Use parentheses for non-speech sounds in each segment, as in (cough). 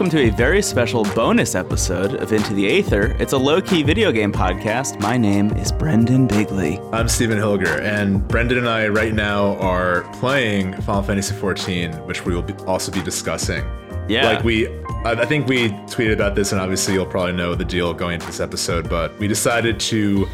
welcome to a very special bonus episode of Into the Aether. It's a low key video game podcast. My name is Brendan Bigley. I'm Stephen Hilger, and Brendan and I right now are playing Final Fantasy XIV, which we will be, also be discussing. Yeah. Like we, I think we tweeted about this, and obviously you'll probably know the deal going into this episode, but we decided to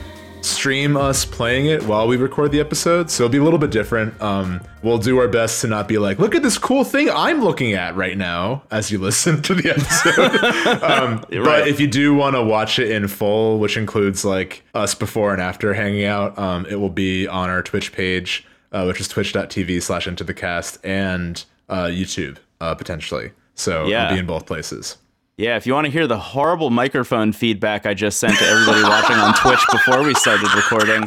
stream us playing it while we record the episode, so it'll be a little bit different. Um, we'll do our best to not be like, look at this cool thing I'm looking at right now as you (laughs) listen to the episode. (laughs) um, Right. But if you do want to watch it in full, which includes like us before and after hanging out, um, it will be on our Twitch page, uh, which is twitch.tv slash into the cast and uh, YouTube uh, potentially. So Yeah. it'll be in both places. Yeah, if you want to hear the horrible microphone feedback I just sent to everybody watching on Twitch before we started recording,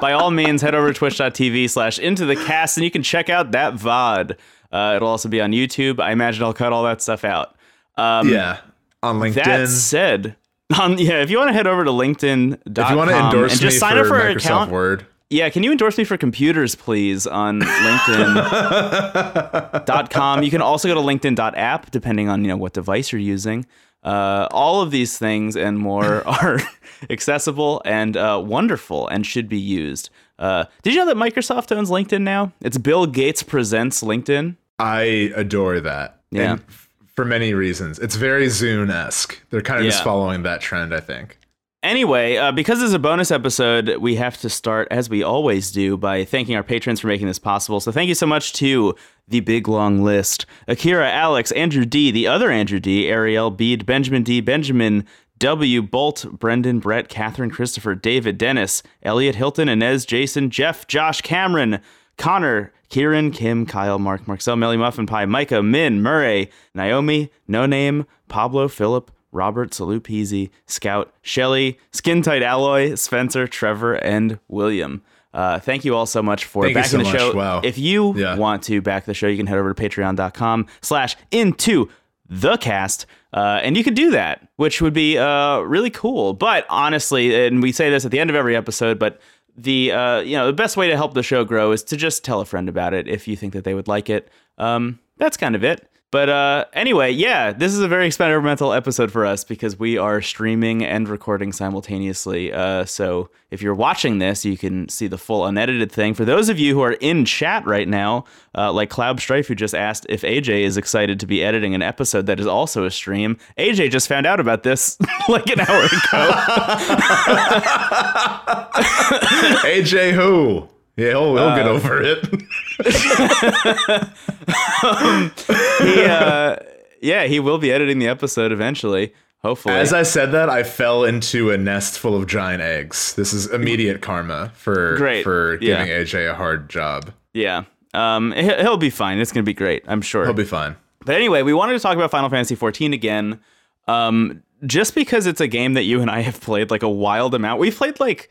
by all means, head over to twitch.tv slash into the cast and you can check out that VOD. Uh, it'll also be on YouTube. I imagine I'll cut all that stuff out. Um, yeah. On LinkedIn. That said, um, yeah, if you want to head over to LinkedIn.com if you want to endorse and just me sign for up for Microsoft account. Word, Yeah, can you endorse me for computers, please, on LinkedIn.com? (laughs) You can also go to LinkedIn.app, depending on you know what device you're using. Uh, all of these things and more (laughs) are accessible and uh, wonderful and should be used. Uh, did you know that Microsoft owns LinkedIn now? It's Bill Gates presents LinkedIn. I adore that. Yeah. And for many reasons. It's very Zune esque. They're kind of just following that trend, I think. Anyway, uh, because this is a bonus episode, we have to start, as we always do, by thanking our patrons for making this possible. So thank you so much to the big long list Akira, Alex, Andrew D., the other Andrew D., Ariel, Bede, Benjamin D., Benjamin W., Bolt, Brendan, Brett, Catherine, Christopher, David, Dennis, Elliot, Hilton, Inez, Jason, Jeff, Josh, Cameron, Connor, Kieran, Kim, Kyle, Mark, Marcel, Melly, Muffin Pie, Micah, Min, Murray, Naomi, No Name, Pablo, Philip, Robert, Salute Scout, Shelly, Skin Tight Alloy, Spencer, Trevor, and William. Uh, thank you all so much for Thank backing so the much. show. Wow. If you Yeah. want to back the show, you can head over to patreon.com slash into the cast. Uh, and you could do that, which would be uh, really cool. But honestly, and we say this at the end of every episode, but the uh, you know the best way to help the show grow is to just tell a friend about it if you think that they would like it. Um, that's kind of it. But uh, anyway, yeah, this is a very experimental episode for us because we are streaming and recording simultaneously. Uh, so if you're watching this, you can see the full unedited thing. For those of you who are in chat right now, uh, like Cloud Strife, who just asked if AJ is excited to be editing an episode that is also a stream, AJ just found out about this (laughs) like an hour ago. (laughs) AJ who? Yeah, he'll, he'll get over it. (laughs) (laughs) he, uh, yeah, he will be editing the episode eventually. Hopefully, As I said that, I fell into a nest full of giant eggs. This is immediate karma for Great. for Yeah. giving AJ a hard job. yeah, um, he- he'll be fine. It's gonna be great, I'm sure. He'll be fine. But anyway, we wanted to talk about Final Fantasy XIV again, um, just because it's a game that you and I have played like a wild amount. We've played like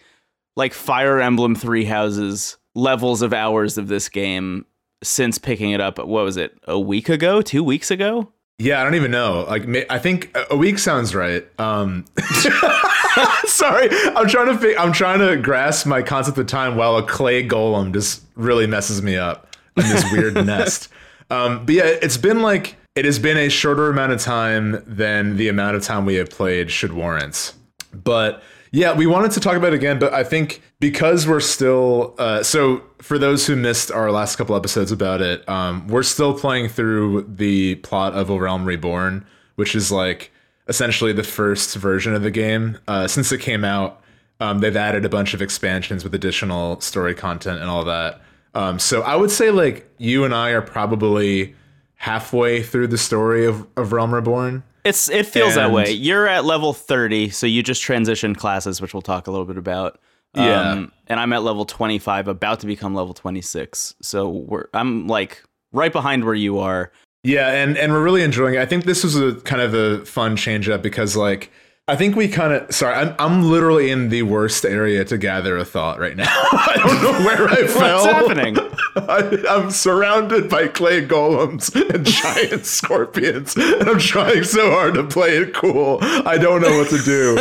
like Fire Emblem Three Houses levels of hours of this game since picking it up. What was it? A week ago? Two weeks ago? Yeah, I don't even know. Like, I think a- week sounds right. Um, (laughs) sorry, I'm trying to fi- I'm trying to grasp my concept of time while a clay golem just really messes me up in this weird (laughs) nest. Um, but yeah, it's been like it has been a shorter amount of time than the amount of time we have played should warrant. But yeah, we wanted to talk about it again, but I think because we're still uh, so for those who missed our last couple episodes about it, um, we're still playing through the plot of A Realm Reborn, which is like essentially the first version of the game. Uh, since it came out, um, they've added a bunch of expansions with additional story content and all that. Um, so I would say like you and I are probably halfway through the story of, of Realm Reborn. It's it feels that way. You're at level 30, so you just transitioned classes, which we'll talk a little bit about. Um, Yeah. and I'm at level 25, about to become level 26. So we're I'm like right behind where you are. Yeah, and and we're really enjoying it. I think this was a kind of a fun change up because like I think we kind of sorry, I'm I'm literally in the worst area to gather a thought right now. (laughs) I don't know where I fell. What's happening? (laughs) I, I'm surrounded by clay golems and (laughs) giant scorpions, and I'm trying so hard to play it cool. I don't know what to do.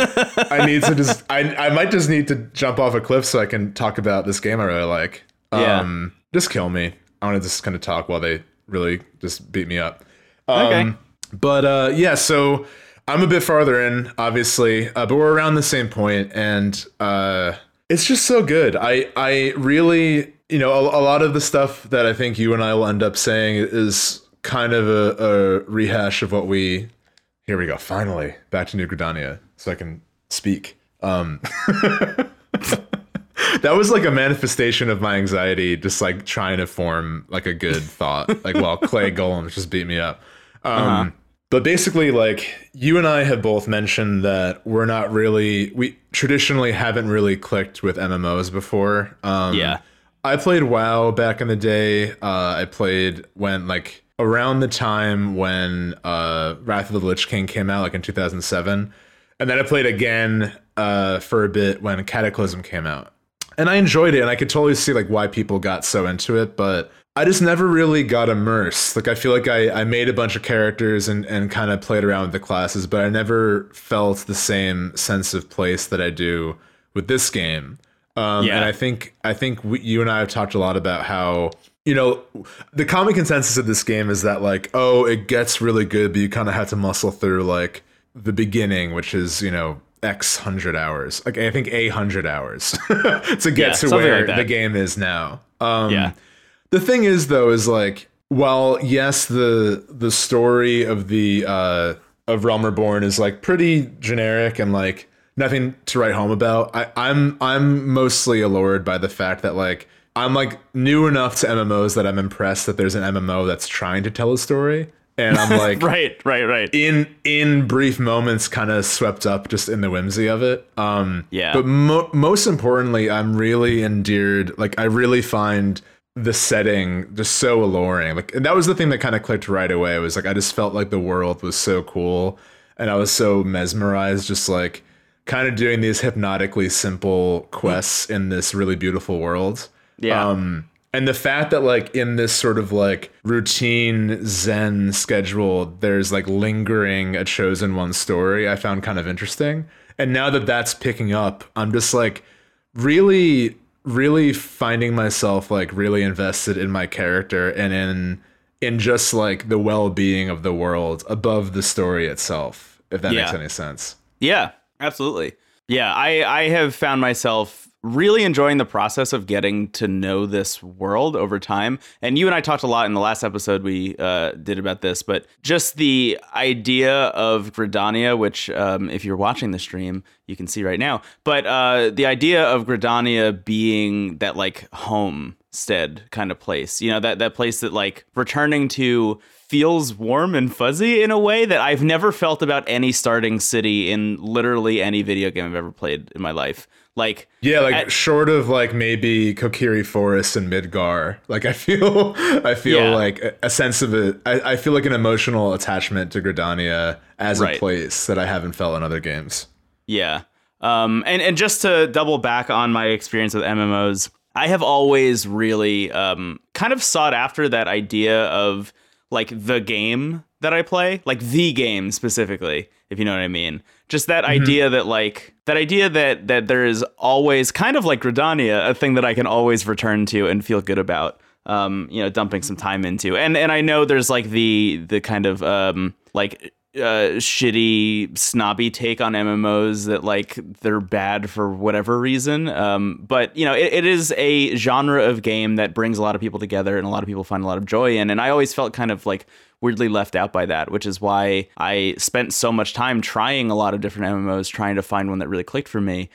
I need to just I I might just need to jump off a cliff so I can talk about this game I really like. Yeah. Um, just kill me. I want to just kind of talk while they really just beat me up. Okay. Um, But uh, yeah, so I'm a bit farther in, obviously, uh, but we're around the same point, and uh, it's just so good. I I really, you know, a, a, lot of the stuff that I think you and I will end up saying is kind of a, a rehash of what we. Here we go. Finally, back to New Gridania, so I can speak. Um, (laughs) that was like a manifestation of my anxiety, just like trying to form like a good thought. Like, well, Clay Golem just beat me up. Um, uh-huh. But basically, like you and I have both mentioned that we're not really we traditionally haven't really clicked with MMOs before. Um, yeah, I played WoW back in the day. Uh, I played when like around the time when uh, Wrath of the Lich King came out, like in 2007, and then I played again uh, for a bit when Cataclysm came out and I enjoyed it, and I could totally see like why people got so into it, but I just never really got immersed. Like I feel like I, I made a bunch of characters and, and kind of played around with the classes, but I never felt the same sense of place that I do with this game. Um, yeah. And I think I think we, you and I have talked a lot about how you know the common consensus of this game is that like oh it gets really good, but you kind of have to muscle through like the beginning, which is you know X hundred hours. Like I think a hundred hours (laughs) to get yeah, to where like the game is now. Um, yeah. The thing is, though, is like, while yes, the the story of the uh, of Realm Reborn is like pretty generic and like nothing to write home about. I, I'm I'm mostly allured by the fact that like I'm like new enough to MMOs that I'm impressed that there's an MMO that's trying to tell a story and I'm (laughs) like, right, right, right. In in brief moments, kind of swept up just in the whimsy of it. Um, yeah. But mo- most importantly, I'm really endeared. Like, I really find the setting just so alluring. Like, and that was the thing that kind of clicked right away. It was like I just felt like the world was so cool, and I was so mesmerized, just like kind of doing these hypnotically simple quests in this really beautiful world. Yeah. Um, and the fact that like in this sort of like routine zen schedule there's like lingering a chosen one story i found kind of interesting and now that that's picking up i'm just like really really finding myself like really invested in my character and in in just like the well-being of the world above the story itself if that yeah. makes any sense yeah absolutely yeah i i have found myself really enjoying the process of getting to know this world over time. And you and I talked a lot in the last episode we uh, did about this, but just the idea of Gridania, which, um, if you're watching the stream, you can see right now. But uh, the idea of Gridania being that like homestead kind of place, you know, that that place that like returning to feels warm and fuzzy in a way that I've never felt about any starting city in literally any video game I've ever played in my life. Like yeah, like at, short of like maybe Kokiri Forest and Midgar. Like I feel, (laughs) I feel yeah. like a, a, sense of it. I, feel like an emotional attachment to Gridania as right. a place that I haven't felt in other games. Yeah, um, and and just to double back on my experience with MMOs, I have always really um, kind of sought after that idea of like the game that I play, like the game specifically, if you know what I mean. Just that mm-hmm. idea that like that idea that that there is always kind of like Gridania, a thing that I can always return to and feel good about. Um, you know, dumping some time into. And and I know there's like the the kind of um like uh, shitty snobby take on MMOs that like they're bad for whatever reason. Um, but you know, it, it is a genre of game that brings a lot of people together and a lot of people find a lot of joy in. And I always felt kind of like weirdly left out by that, which is why I spent so much time trying a lot of different MMOs, trying to find one that really clicked for me.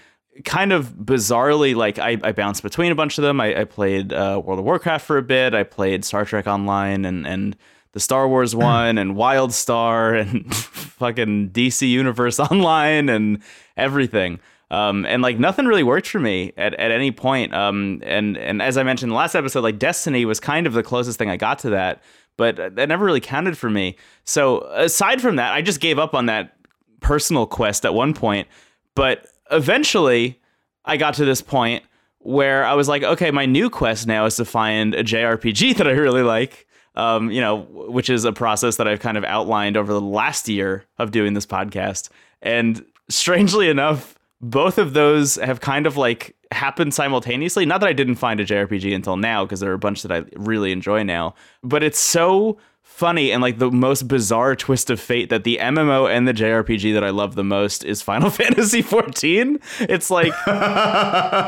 Kind of bizarrely, like I, I bounced between a bunch of them. I, I played uh, World of Warcraft for a bit. I played Star Trek Online and and the Star Wars (clears throat) one and WildStar (laughs) and fucking DC Universe Online and everything. Um, and like nothing really worked for me at, at any point. Um, and and as I mentioned in the last episode, like Destiny was kind of the closest thing I got to that but that never really counted for me. So aside from that, I just gave up on that personal quest at one point. But eventually, I got to this point where I was like, okay, my new quest now is to find a JRPG (laughs) that I really like. Um, you know, which is a process that I've kind of outlined over the last year of doing this podcast. And strangely enough, both of those have kind of like happened simultaneously. Not that I didn't find a JRPG until now, because there are a bunch that I really enjoy now, but it's so funny and like the most bizarre twist of fate that the MMO and the JRPG that I love the most is Final (laughs) Fantasy 14. It's like (laughs)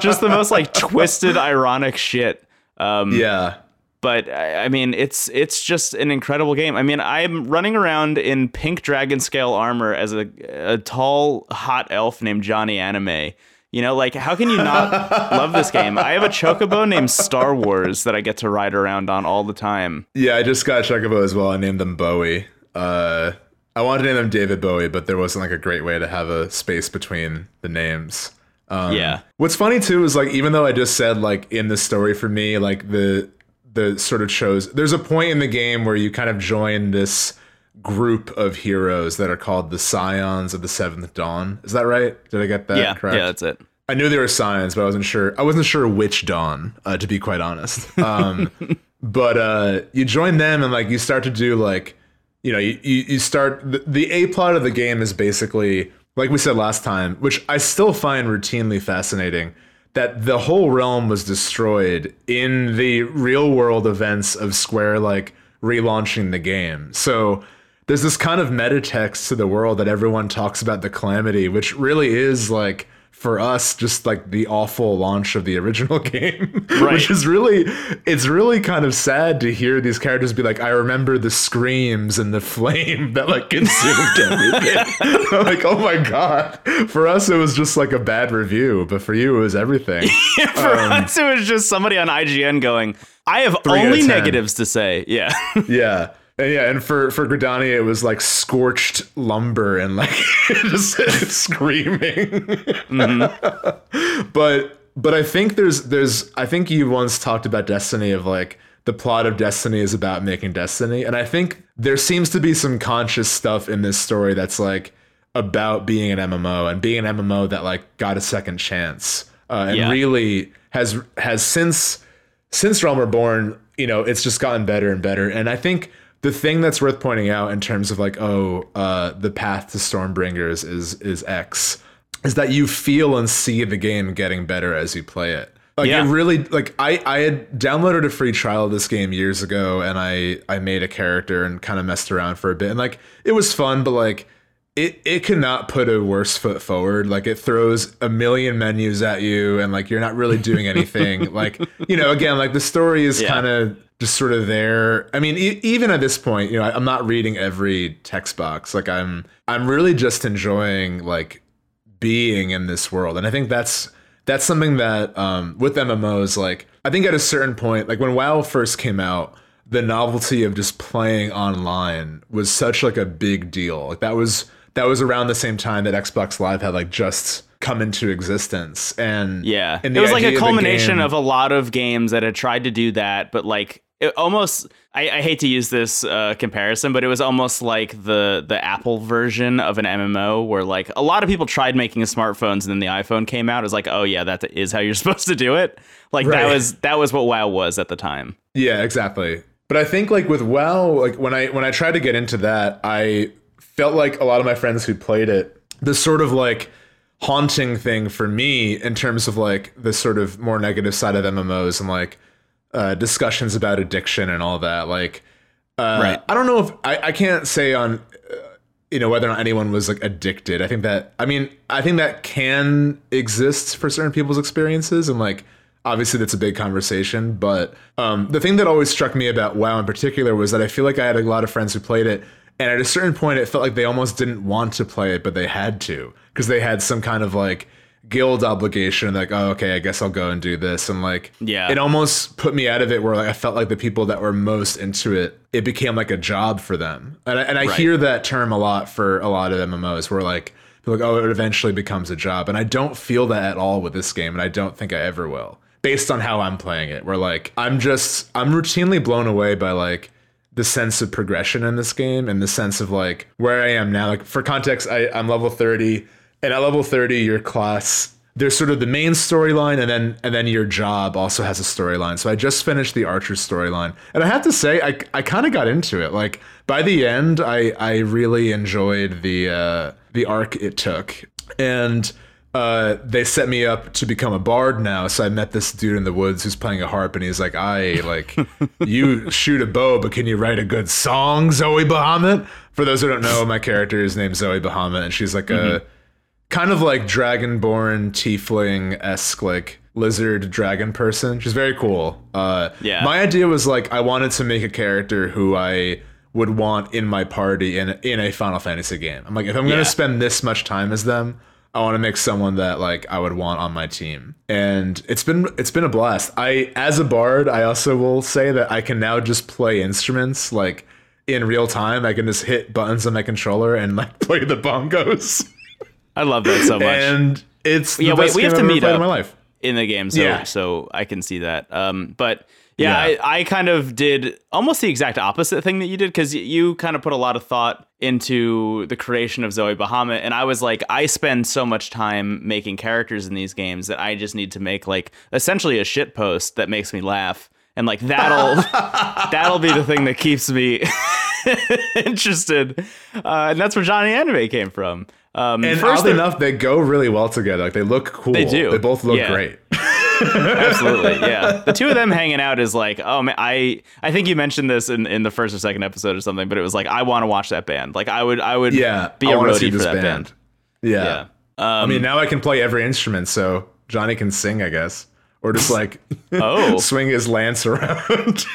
just the most like twisted, ironic shit. Um, Yeah. but I I mean, it's it's just an incredible game. I mean, I'm running around in pink dragon scale armor as a a tall, hot elf named Johnny Anime. You know, like how can you not (laughs) love this game? I have a chocobo named Star Wars that I get to ride around on all the time. Yeah, I just got Chocobo as well. I named them Bowie. Uh, I wanted to name them David Bowie, but there wasn't like a great way to have a space between the names. Um, Yeah. What's funny too is like even though I just said like in the story for me like the the sort of shows there's a point in the game where you kind of join this group of heroes that are called the Scions of the Seventh Dawn. Is that right? Did I get that yeah, correct? yeah, that's it. I knew they were scions, but I wasn't sure. I wasn't sure which dawn, uh, to be quite honest. Um, (laughs) but uh, you join them and like you start to do like, you know, you you, you start the, the a plot of the game is basically like we said last time, which I still find routinely fascinating. That the whole realm was destroyed in the real world events of Square like relaunching the game. So there's this kind of meta text to the world that everyone talks about the calamity, which really is like for us just like the awful launch of the original (laughs) game. Right. which is really it's really kind of sad to hear these characters be like i remember the screams and the flame (laughs) that like consumed everything. (laughs) Like oh my god. For us it was just like a bad review but for you it was everything. For um, us, it was just somebody on IGN going, "I have Three out of only negatives to say." Yeah, yeah and yeah and for for Gridania it was like scorched lumber and like (laughs) just screaming (laughs) but but I think there's there's I think you once talked about Destiny of like the plot of Destiny is about making Destiny, and I think there seems to be some conscious stuff in this story that's like about being an MMO and being an MMO that like got a second chance uh, and Yeah. really has has since since Realm Reborn, you know, it's just gotten better and better. And I think the thing that's worth pointing out in terms of like, oh, uh, the path to Stormbringers is is X, is that you feel and see the game getting better as you play it. Like Yeah. it really like I I had downloaded a free trial of this game years ago and I I made a character and kind of messed around for a bit and like it was fun but like it it cannot put a worse foot forward. Like it throws a million menus at you, and like you're not really doing anything. (laughs) like you know, again, like the story is Yeah. kind of just sort of there. I mean, e- even at this point, you know, I, I'm not reading every text box. Like I'm I'm really just enjoying like being in this world, and I think that's that's something that um, with MMOs, like I think at a certain point, like when WoW first came out, the novelty of just playing online was such like a big deal. Like that was that was around the same time that Xbox Live had like just come into existence, and yeah. and It was like a culmination game- of a lot of games that had tried to do that, but like it almost. I, I hate to use this uh, comparison, but it was almost like the the Apple version of an MMO, where like a lot of people tried making smartphones, and then the iPhone came out. It was like, oh yeah, that is how you're (laughs) supposed to do it. Like that was that was what WoW was at the time. Yeah, exactly. But I think like with WoW, like when I when I tried to get into that, I felt like a lot of my friends who played it, the sort of like haunting thing for me in terms of like the sort of more negative side of MMOs and like uh, discussions about addiction and all that. Like, uh, Right. I don't know if I, I can't say on uh, you know whether or not anyone was like addicted. I think that I mean I think that can exist for certain people's experiences and like obviously that's a big conversation. But um, the thing that always struck me about WoW in particular was that I feel like I had a lot of friends who played it. And at a certain point, it felt like they almost didn't want to play it, but they had to because they had some kind of like guild obligation. Like, oh, okay, I guess I'll go and do this. And like, Yeah. it almost put me out of it where like I felt like the people that were most into it, it became like a job for them. And I, and I Right. hear that term a lot for a lot of MMOs where like, like, oh, it eventually becomes a job. And I don't feel that at all with this game. And I don't think I ever will based on how I'm playing it. Where like, I'm just, I'm routinely blown away by like, the sense of progression in this game and the sense of like where I am now. Like for context, I, I'm level 30, and at level 30, your class there's sort of the main storyline, and then and then your job also has a storyline. So I just finished the Archer storyline, and I have to say, I I kind of got into it. Like by the end, I I really enjoyed the uh, the arc it took, and uh, they set me up to become a bard now. So I met this dude in the woods who's playing a harp, and he's like, "I like (laughs) you shoot a bow, but can you write a good song, Zoe Bahamut?" For those who don't know, my character is named Zoe Bahamut, and she's like a kind of like dragonborn tiefling esque like lizard dragon person. She's very cool. Uh, Yeah. My idea was like I wanted to make a character who I would want in my party in in a Final Fantasy game. I'm like, if I'm gonna spend this much time as them, I want to make someone that like I would want on my team. And it's been it's been a blast. I as a bard, I also will say that I can now just play instruments like in real time. I can just hit buttons on my controller and like (laughs) play the bongos. I love that so much. and it's the Yeah, wait, we have to meet up. in my life. in the game, so Yeah. so I can see that. Um, but yeah, Yeah. I, I kind of did almost the exact opposite thing that you did because you kind of put a lot of thought into the creation of Zoe Bahamut, and I was like, I spend so much time making characters in these games that I just need to make like essentially a shit post that makes me laugh, and like that'll (laughs) that'll be the thing that keeps me (laughs) (laughs) interested, uh, and that's where Johnny Anime came from. Um, And first oddly enough, they go really well together. Like they look cool. They do. They both look Yeah. great. (laughs) (laughs) Absolutely, yeah. The two of them hanging out is like, oh man, I I think you mentioned this in, in the first or second episode or something, but it was like I want to watch that band. Like I would I would Yeah, be I a roadie for that band. band. Yeah. Yeah. I Um, mean, now I can play every instrument, so Johnny can sing, I guess, or just like Oh. swing his lance around.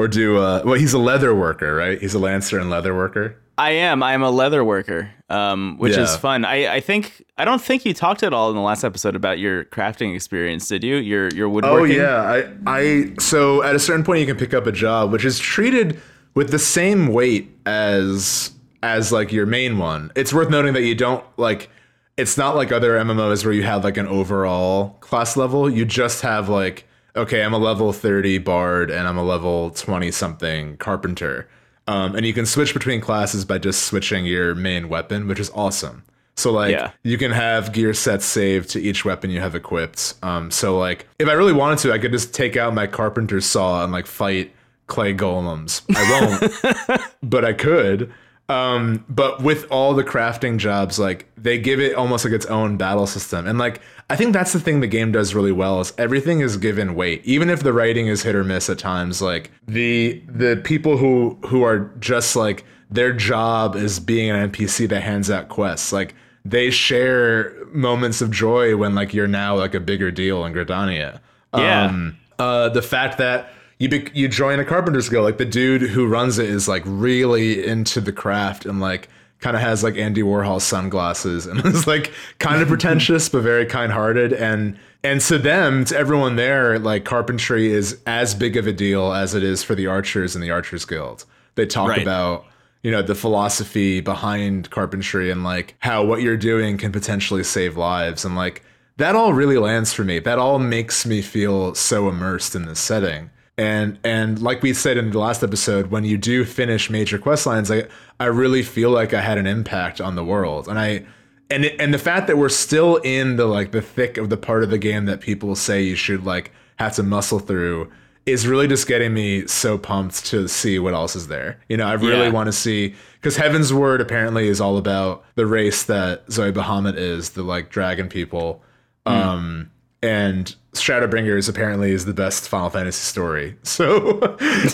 Or do uh well he's a leather worker right? He's a lancer and leather worker? I am. I am a leather worker, um, which is fun. I, I think I don't think you talked at all in the last episode about your crafting experience, did you? Your your woodworking? Oh yeah. I i so at a certain point you can pick up a job which is treated with the same weight as as like your main one. It's worth noting that you don't like it's not like other mmos where you have like an overall class level. You just have like okay i'm a level 30 bard and i'm a level 20 something carpenter um, and you can switch between classes by just switching your main weapon which is awesome so like Yeah. you can have gear sets saved to each weapon you have equipped. Um, so like if I really wanted to, I could just take out my carpenter's saw and like fight clay golems. I won't, (laughs) but I could. Um, but with all the crafting jobs, like they give it almost like its own battle system. And like I think that's the thing the game does really well is everything is given weight. Even if the writing is hit or miss at times, like the the people who who are just like their job is being an NPC that hands out quests. Like they share moments of joy when like you're now like a bigger deal in Gridania. Yeah. Um, uh, the fact that you bec you join a carpenter's guild, like the dude who runs it is like really into the craft and like kind of has like Andy Warhol sunglasses and (laughs) is like kind of pretentious but very kind-hearted and and to them to everyone there like carpentry is as big of a deal as it is for the archers and the archers guild. They talk Right. about you know the philosophy behind carpentry and like how what you're doing can potentially save lives and like that all really lands for me that all makes me feel so immersed in this setting and and like we said in the last episode when you do finish major quest lines i i really feel like i had an impact on the world and i and it, and the fact that we're still in the like the thick of the part of the game that people say you should like have to muscle through is really just getting me so pumped to see what else is there. You know, I really Yeah. want to see because Heavensward apparently is all about the race that Zoe Bahamut is, the like dragon people. Um and Shadowbringers apparently is the best Final Fantasy story. (laughs) So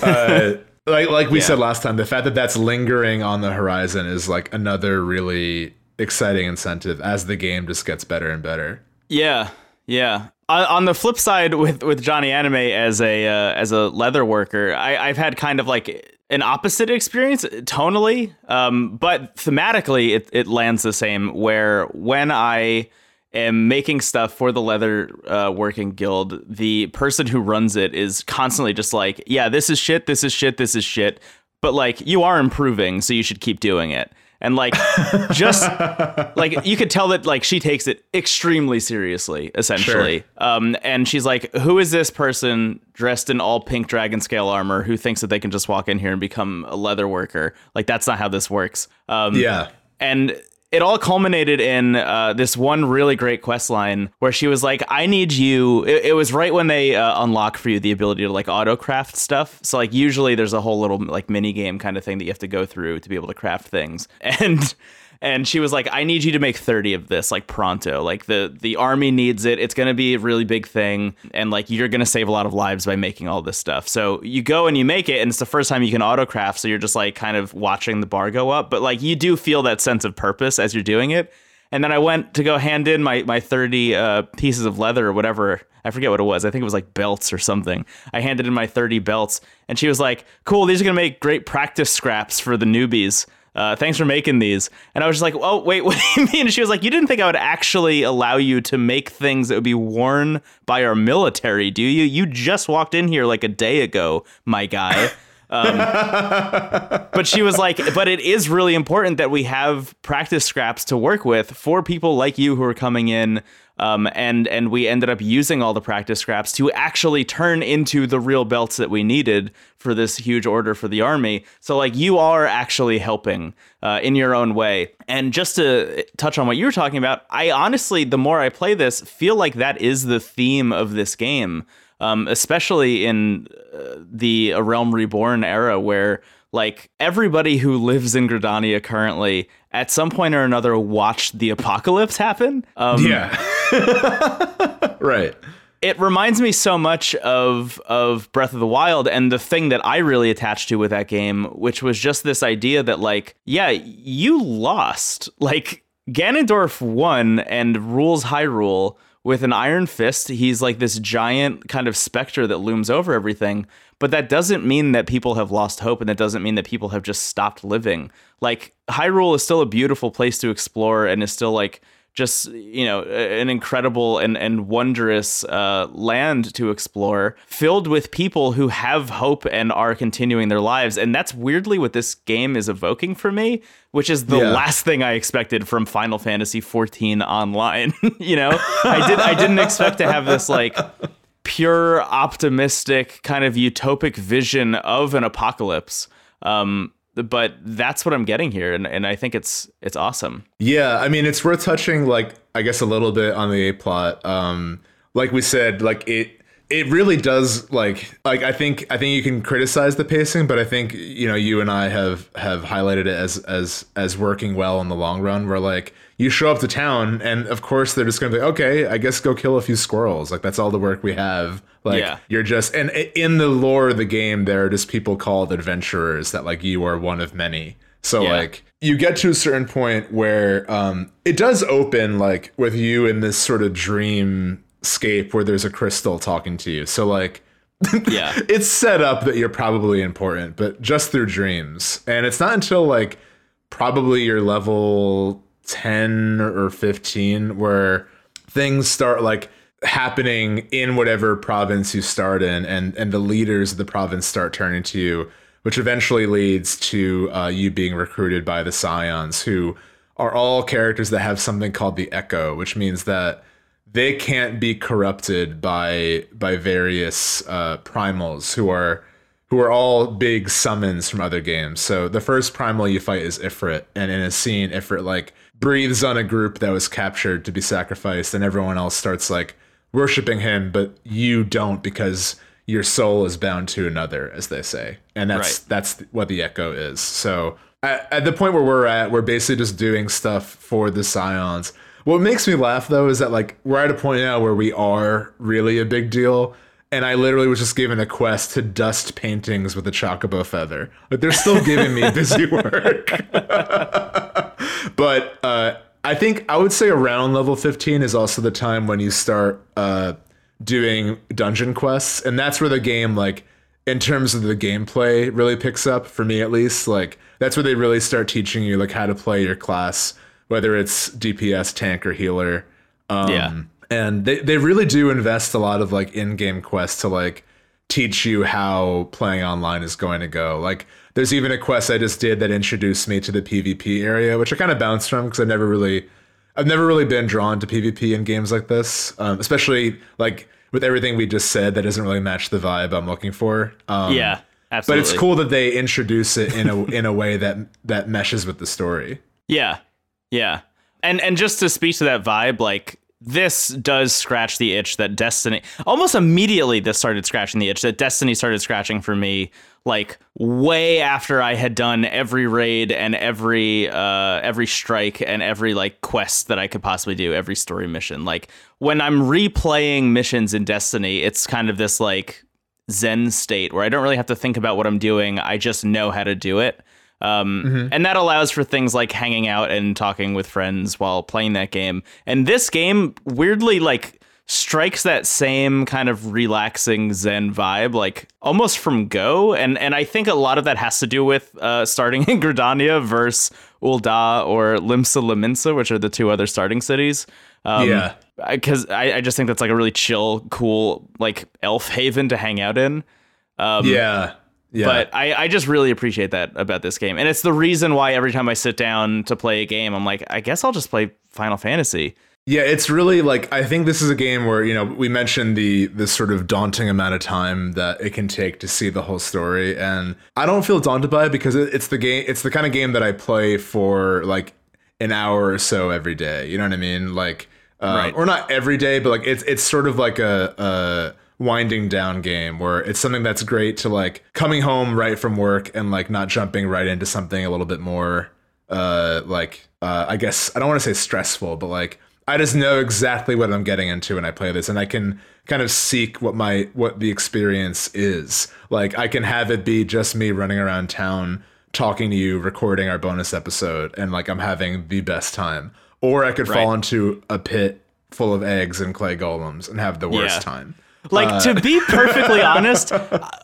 uh (laughs) like like we Yeah. said last time, the fact that that's lingering on the horizon is like another really exciting incentive as the game just gets better and better. Yeah, yeah. On on the flip side, with with Johnny Anime as a uh, as a leather worker, I, I've had kind of like an opposite experience tonally, um, but thematically, it it lands the same. Where when I am making stuff for the leather uh, working guild, the person who runs it is constantly just like, "Yeah, this is shit. This is shit. This is shit." But like, you are improving, so you should keep doing it. And like, (laughs) just like you could tell that like she takes it extremely seriously essentially um and she's like who is this person dressed in all pink dragon scale armor who thinks that they can just walk in here and become a leather worker like that's not how this works um Yeah. and it all culminated in uh, this one really great quest line where she was like, "I need you." It, it was right when they uh, unlock for you the ability to like auto craft stuff. So like usually there's a whole little like mini game kind of thing that you have to go through to be able to craft things. (laughs) And and she was like, "I need you to make 30 of this, like pronto. Like the the army needs it. It's going to be a really big thing, and like you're going to save a lot of lives by making all this stuff." So you go and you make it, and it's the first time you can autocraft. So you're just like kind of watching the bar go up, but like you do feel that sense of purpose as you're doing it. And then I went to go hand in my my 30 uh, pieces of leather or whatever. I forget what it was. I think it was like belts or something. I handed in my 30 belts, and she was like, "Cool, these are gonna make great practice scraps for the newbies." Uh, thanks for making these. And I was just like, oh, wait, (laughs) what do you mean? And she was like, you didn't think I would actually allow you to make things that would be worn by our military, do you? You just walked in here like a day ago, my guy. Um, (laughs) but she was like, but it is really important that we have practice scraps to work with for people like you who are coming in. Um, and and we ended up using all the practice scraps to actually turn into the real belts that we needed for this huge order for the army. So like you are actually helping uh, in your own way. And just to touch on what you were talking about, I honestly, the more I play this, feel like that is the theme of this game um, especially in uh, the A Realm Reborn era, where like everybody who lives in Gridania currently, at some point or another, watched the apocalypse happen. Um, yeah, (laughs) right. It reminds me so much of of Breath of the Wild and the thing that I really attached to with that game, which was just this idea that like, yeah, you lost. Like Ganondorf won and rules Hyrule with an iron fist. He's like this giant kind of specter that looms over everything. But that doesn't mean that people have lost hope, and that doesn't mean that people have just stopped living. Like Hyrule is still a beautiful place to explore, and is still like just you know an incredible and and wondrous uh, land to explore, filled with people who have hope and are continuing their lives, and that's weirdly what this game is evoking for me, which is the yeah. last thing I expected from Final Fantasy XIV Online. (laughs) you know, I did I didn't expect to have this like pure optimistic kind of utopic vision of an apocalypse. Um, but that's what I'm getting here, and, and I think it's it's awesome. Yeah, I mean, it's worth touching, like I guess, a little bit on the A plot. Um, like we said, like it it really does like like I think I think you can criticize the pacing, but I think you know you and I have have highlighted it as as as working well in the long run. Where like you show up to town, and of course they're just gonna be okay. I guess go kill a few squirrels. Like that's all the work we have. Like yeah. you're just and in the lore of the game, there are just people called adventurers that like you are one of many. So yeah. like you get to a certain point where um, it does open like with you in this sort of dream scape where there's a crystal talking to you. So like (laughs) yeah. it's set up that you're probably important, but just through dreams. And it's not until like probably your level 10 or 15 where things start like happening in whatever province you start in and and the leaders of the province start turning to you which eventually leads to uh, you being recruited by the scions who are all characters that have something called the echo which means that they can't be corrupted by by various uh, primals who are who are all big summons from other games. So the first primal you fight is Ifrit, and in a scene, Ifrit like breathes on a group that was captured to be sacrificed, and everyone else starts like worshiping him, but you don't because your soul is bound to another, as they say, and that's right. that's what the echo is. So at, at the point where we're at, we're basically just doing stuff for the scions what makes me laugh though is that like we're at a point now where we are really a big deal. And I literally was just given a quest to dust paintings with a chocobo feather. Like they're still giving me busy (laughs) work. (laughs) but uh, I think I would say around level 15 is also the time when you start uh, doing dungeon quests. And that's where the game, like, in terms of the gameplay, really picks up for me at least. Like, that's where they really start teaching you, like, how to play your class whether it's DPS, tank, or healer. Um, yeah. And they, they really do invest a lot of like in-game quests to like teach you how playing online is going to go. Like there's even a quest I just did that introduced me to the PvP area, which I kind of bounced from because I've never really I've never really been drawn to PvP in games like this, um, especially like with everything we just said that doesn't really match the vibe I'm looking for. Um, yeah, absolutely. But it's cool that they introduce it in a in a way that that meshes with the story. Yeah, yeah. And and just to speak to that vibe, like this does scratch the itch that Destiny almost immediately this started scratching the itch that Destiny started scratching for me like way after I had done every raid and every uh every strike and every like quest that I could possibly do, every story mission. Like when I'm replaying missions in Destiny, it's kind of this like zen state where I don't really have to think about what I'm doing. I just know how to do it. Um, mm-hmm. And that allows for things like hanging out and talking with friends while playing that game. And this game weirdly like strikes that same kind of relaxing zen vibe like almost from go. And and i think a lot of that has to do with uh, starting (laughs) in gridania versus ul'dah or limsa which are the two other starting cities. Um, yeah. Because I, I, just think that's like a really chill cool like elf haven to hang out in. Um, yeah yeah. But I, I just really appreciate that about this game. And it's the reason why every time I sit down to play a game, I'm like, I guess I'll just play Final Fantasy. Yeah, it's really like I think this is a game where, you know, we mentioned the the sort of daunting amount of time that it can take to see the whole story and I don't feel daunted by it because it's the game it's the kind of game that I play for like an hour or so every day. You know what I mean? Like uh, right. or not every day, but like it's it's sort of like a, a winding down game where it's something that's great to like coming home right from work and like not jumping right into something a little bit more uh like uh I guess I don't want to say stressful, but like I just know exactly what I'm getting into when I play this, and I can kind of seek what my what the experience is. Like I can have it be just me running around town talking to you, recording our bonus episode, and like I'm having the best time. Or I could right. fall into a pit full of eggs and clay golems and have the worst yeah. time. Like uh, to be (laughs) perfectly honest,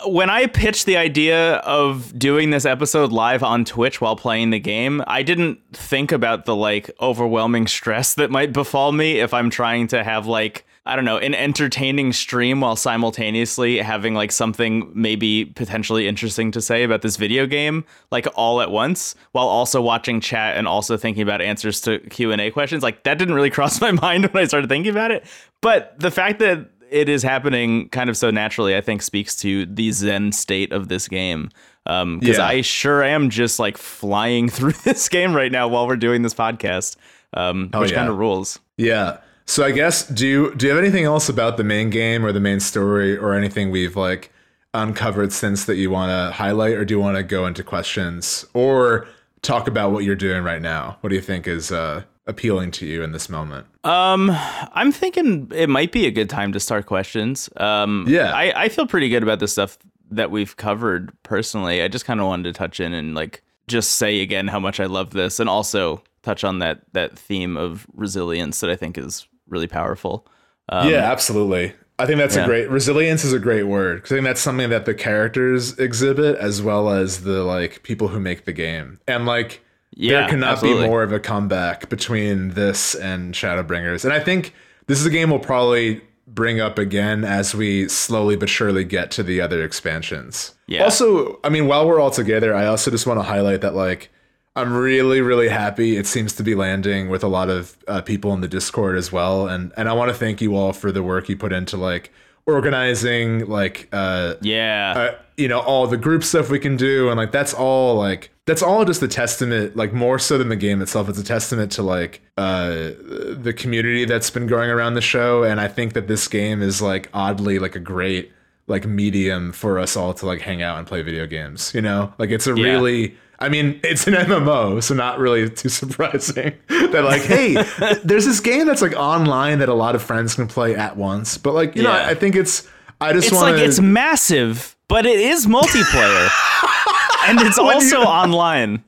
when I pitched the idea of doing this episode live on Twitch while playing the game, I didn't think about the like overwhelming stress that might befall me if I'm trying to have like I don't know, an entertaining stream while simultaneously having like something maybe potentially interesting to say about this video game, like all at once, while also watching chat and also thinking about answers to Q and A questions. Like that didn't really (laughs) cross my mind when I started thinking about it. But the fact that it is happening kind of so naturally, I think speaks to the zen state of this game. Because um, yeah. I sure am just like flying (laughs) through this game right now while we're doing this podcast, um, which yeah. kind of rules. Yeah. So I guess do you do you have anything else about the main game or the main story or anything we've like uncovered since that you want to highlight, or do you want to go into questions or talk about what you're doing right now? What do you think is uh, appealing to you in this moment? Um, I'm thinking it might be a good time to start questions. Um, yeah, I, I feel pretty good about the stuff that we've covered personally. I just kind of wanted to touch in and like just say again how much I love this, and also touch on that that theme of resilience that I think is really powerful. Um, yeah, absolutely. I think that's yeah. a great resilience is a great word because I think that's something that the characters exhibit as well as the like people who make the game, and like yeah, there cannot absolutely. be more of a comeback between this and Shadowbringers. And I think this is a game we'll probably bring up again as we slowly but surely get to the other expansions. Yeah. Also, I mean, while we're all together, I also just want to highlight that like I'm really, really happy. It seems to be landing with a lot of uh, people in the Discord as well, and and I want to thank you all for the work you put into like organizing, like uh, yeah, uh, you know, all the group stuff we can do, and like that's all like that's all just a testament like more so than the game itself. It's a testament to like uh the community that's been growing around the show and i think that this game is like oddly like a great like medium for us all to like hang out and play video games you know? Like it's a yeah. really I mean, it's an MMO, so not really too surprising (laughs) that like, hey, (laughs) there's this game that's like online that a lot of friends can play at once. But like, you yeah. know, I think it's I just want It's like it's massive, but it is multiplayer. (laughs) and it's also you, online.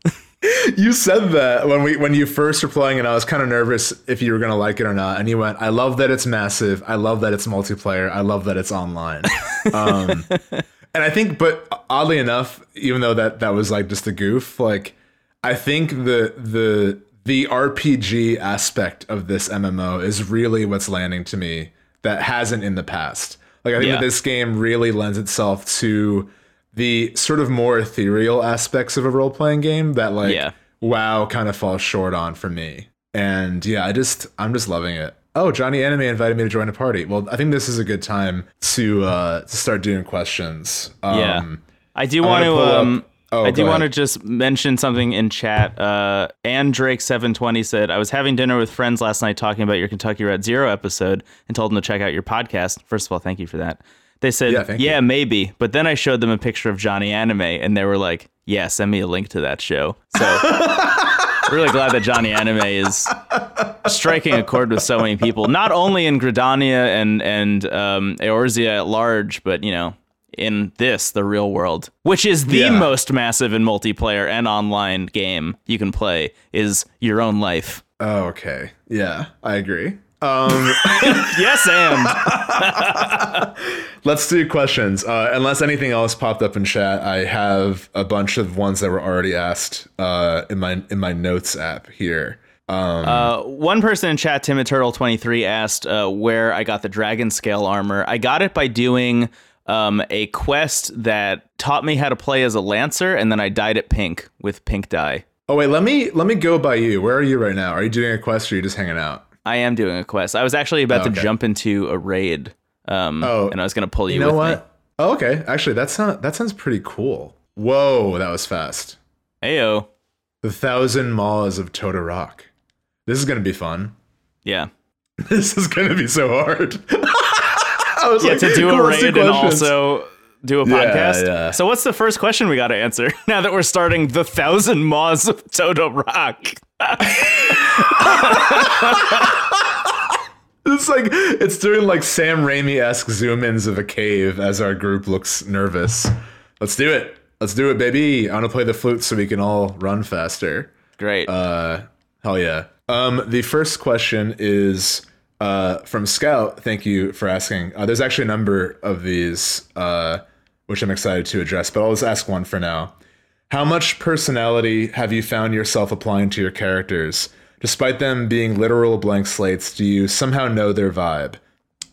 you said that when we when you first were playing and I was kind of nervous if you were gonna like it or not. And you went, "I love that it's massive. I love that it's multiplayer. I love that it's online." Um, and I think, but oddly enough, even though that that was like just a goof, like I think the the the RPG aspect of this MMO is really what's landing to me that hasn't in the past. Like I think yeah. that this game really lends itself to the sort of more ethereal aspects of a role playing game that like yeah. WoW kind of falls short on for me. And yeah, I just I'm just loving it. Oh, Johnny Anime invited me to join a party. Well, I think this is a good time to uh to start doing questions. Um, yeah. I do want to um Oh, I do want to just mention something in chat. Uh, Ann Drake seven twenty said, "I was having dinner with friends last night talking about your Kentucky Route Zero episode and told them to check out your podcast. First of all, thank you for that. They said, Yeah, yeah, maybe. But then I showed them a picture of Johnny Anime, and they were like, yeah, send me a link to that show. So (laughs) really glad that Johnny Anime is striking a chord with so many people, not only in Gridania and and um, Eorzea at large, but you know." In this, the real world, which is the Yeah. most massive and multiplayer and online game you can play, is your own life. Oh, okay. Yeah, I agree. Um, (laughs) Yes, and (laughs) let's do questions. Uh, unless anything else popped up in chat, I have a bunch of ones that were already asked uh, in my in my notes app here. Um, Uh, one person in chat, Timid Turtle twenty three, asked uh, where I got the dragon scale armor. I got it by doing um, a quest that taught me how to play as a lancer, and then I dyed it pink with pink dye. oh wait, let me let me go by you. Where are you right now? Are you doing a quest or are you just hanging out? I am doing a quest. I was actually about to Okay. jump into a raid, um, Oh, and I was gonna pull you, You know with what? me. Oh, okay. Actually, that sound that sounds pretty cool. Whoa, that was fast. Ayo, The thousand maws of Tota Rock. This is gonna be fun. yeah, (laughs) This is gonna be so hard. (laughs) I was yeah. like, to do a raid and also do a Yeah, podcast. yeah. So what's the first question we got to answer (laughs) now that we're starting the thousand maws of Toto-Rak? It's like it's doing like Sam Raimi esque zoom ins of a cave as our group looks nervous. Let's do it. Let's do it, baby. I want to play the flute so we can all run faster. Great. Uh, hell yeah. Um, the first question is uh, from Scout. Thank you for asking. Uh, there's actually a number of these, uh, which I'm excited to address, but I'll just ask one for now. How much personality have you found yourself applying to your characters? Despite them being literal blank slates, do you somehow know their vibe?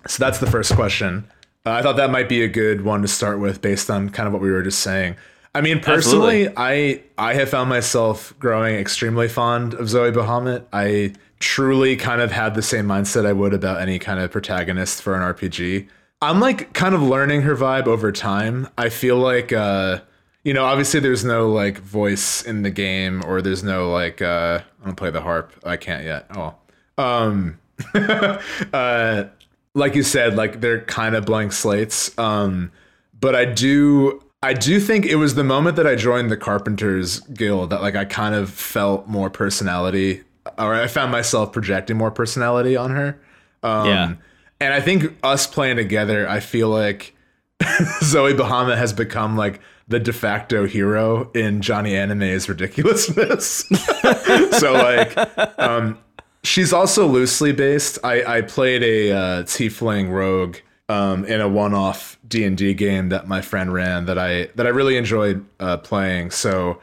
So that's the first question. Uh, I thought that might be a good one to start with based on kind of what we were just saying. I mean, personally, I I have found myself growing extremely fond of Zoe Bahamut. I truly kind of had the same mindset I would about any kind of protagonist for an RPG. I'm like kind of learning her vibe over time. I feel like uh you know, obviously there's no like voice in the game or there's no like uh I don't play the harp. I can't yet. Oh. Um (laughs) uh like you said, like they're kind of blank slates. Um, but I do, I do think it was the moment that I joined the Carpenters Guild that like I kind of felt more personality, or I found myself projecting more personality on her. Um, Yeah. And I think us playing together, I feel like (laughs) Zoe Bahamut has become like the de facto hero in Johnny Anime's ridiculousness. (laughs) so like, um, she's also loosely based. I, I played a uh, tiefling rogue um, in a one-off D and D game that my friend ran that I that I really enjoyed uh, playing. So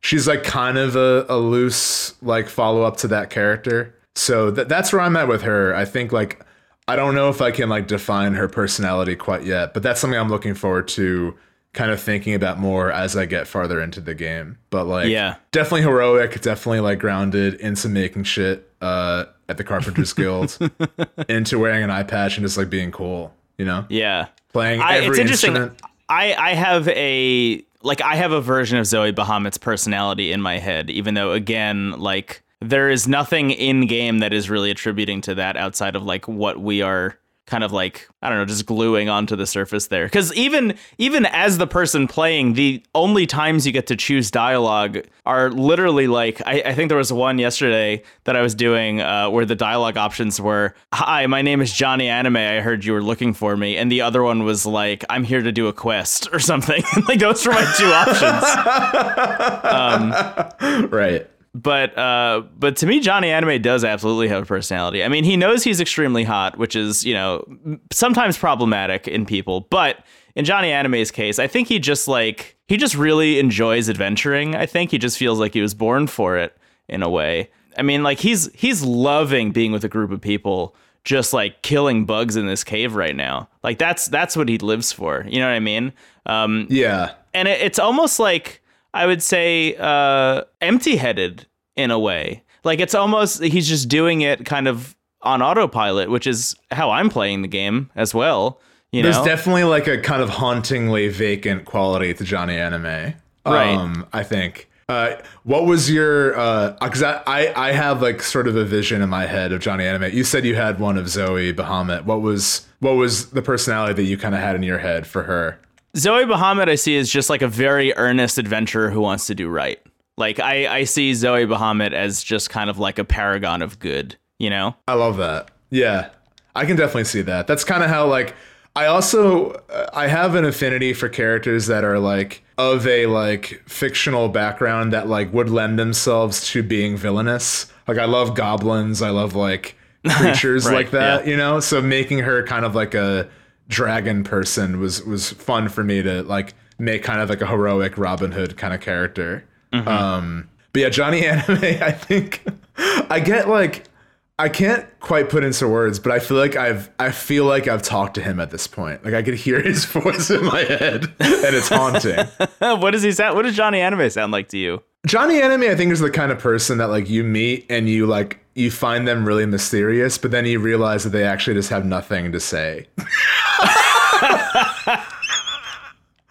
she's like kind of a, a loose like follow up to that character. So that that's where I'm at with her. I think like I don't know if I can like define her personality quite yet, but that's something I'm looking forward to kind of thinking about more as I get farther into the game. But like Yeah. definitely heroic, definitely like grounded into making shit uh at the Carpenters Guild, (laughs) into wearing an eye patch and just like being cool, you know? yeah. Playing I, every it's interesting. instrument. I I have a like I have a version of Zoe Bahamut's personality in my head, even though again, like there is nothing in game that is really attributing to that outside of like what we are kind of like I don't know, just gluing onto the surface there. Because even even as the person playing, the only times you get to choose dialogue are literally like I, I think there was one yesterday that I was doing uh, where the dialogue options were Hi, my name is Johnny Anime. I heard you were looking for me, and the other one was like I'm here to do a quest (laughs) or something. (laughs) like those were my two options. (laughs) Right. But uh, but to me, Johnny Anime does absolutely have a personality. I mean, he knows he's extremely hot, which is you know sometimes problematic in people. But in Johnny Anime's case, I think he just like he just really enjoys adventuring. I think he just feels like he was born for it in a way. I mean, like he's he's loving being with a group of people, just like killing bugs in this cave right now. Like that's that's what he lives for. You know what I mean? Um, Yeah. and it, it's almost like I would say uh, empty-headed in a way. Like it's almost he's just doing it kind of on autopilot, which is how I'm playing the game as well. You There's know, definitely like a kind of hauntingly vacant quality to Johnny Anime. Right. Um, I think. Uh, what was your? Because I, I I have like sort of a vision in my head of Johnny Anime. You said you had one of Zoe Bahamut. What was what was the personality that you kind of had in your head for her? Zoe Bahamut I see is just like a very earnest adventurer who wants to do right. Like I, I see Zoe Bahamut as just kind of like a paragon of good, you know? I love that. Yeah, I can definitely see that. That's kind of how like I also uh, I have an affinity for characters that are like of a like fictional background that like would lend themselves to being villainous. Like I love goblins. I love like (laughs) creatures Right, like that, yeah. you know? So making her kind of like a dragon person was was fun for me to like make kind of like a heroic Robin Hood kind of character. Mm-hmm. Um but yeah, Johnny (laughs) Anime, I think I get like I can't quite put into words, but I feel like I've I feel like I've talked to him at this point. Like I could hear his (laughs) voice in my head, and it's haunting. (laughs) what does he sound? What does Johnny Anime sound like to you? Johnny Anime, I think, is the kind of person that like you meet and you like you find them really mysterious, but then you realize that they actually just have nothing to say.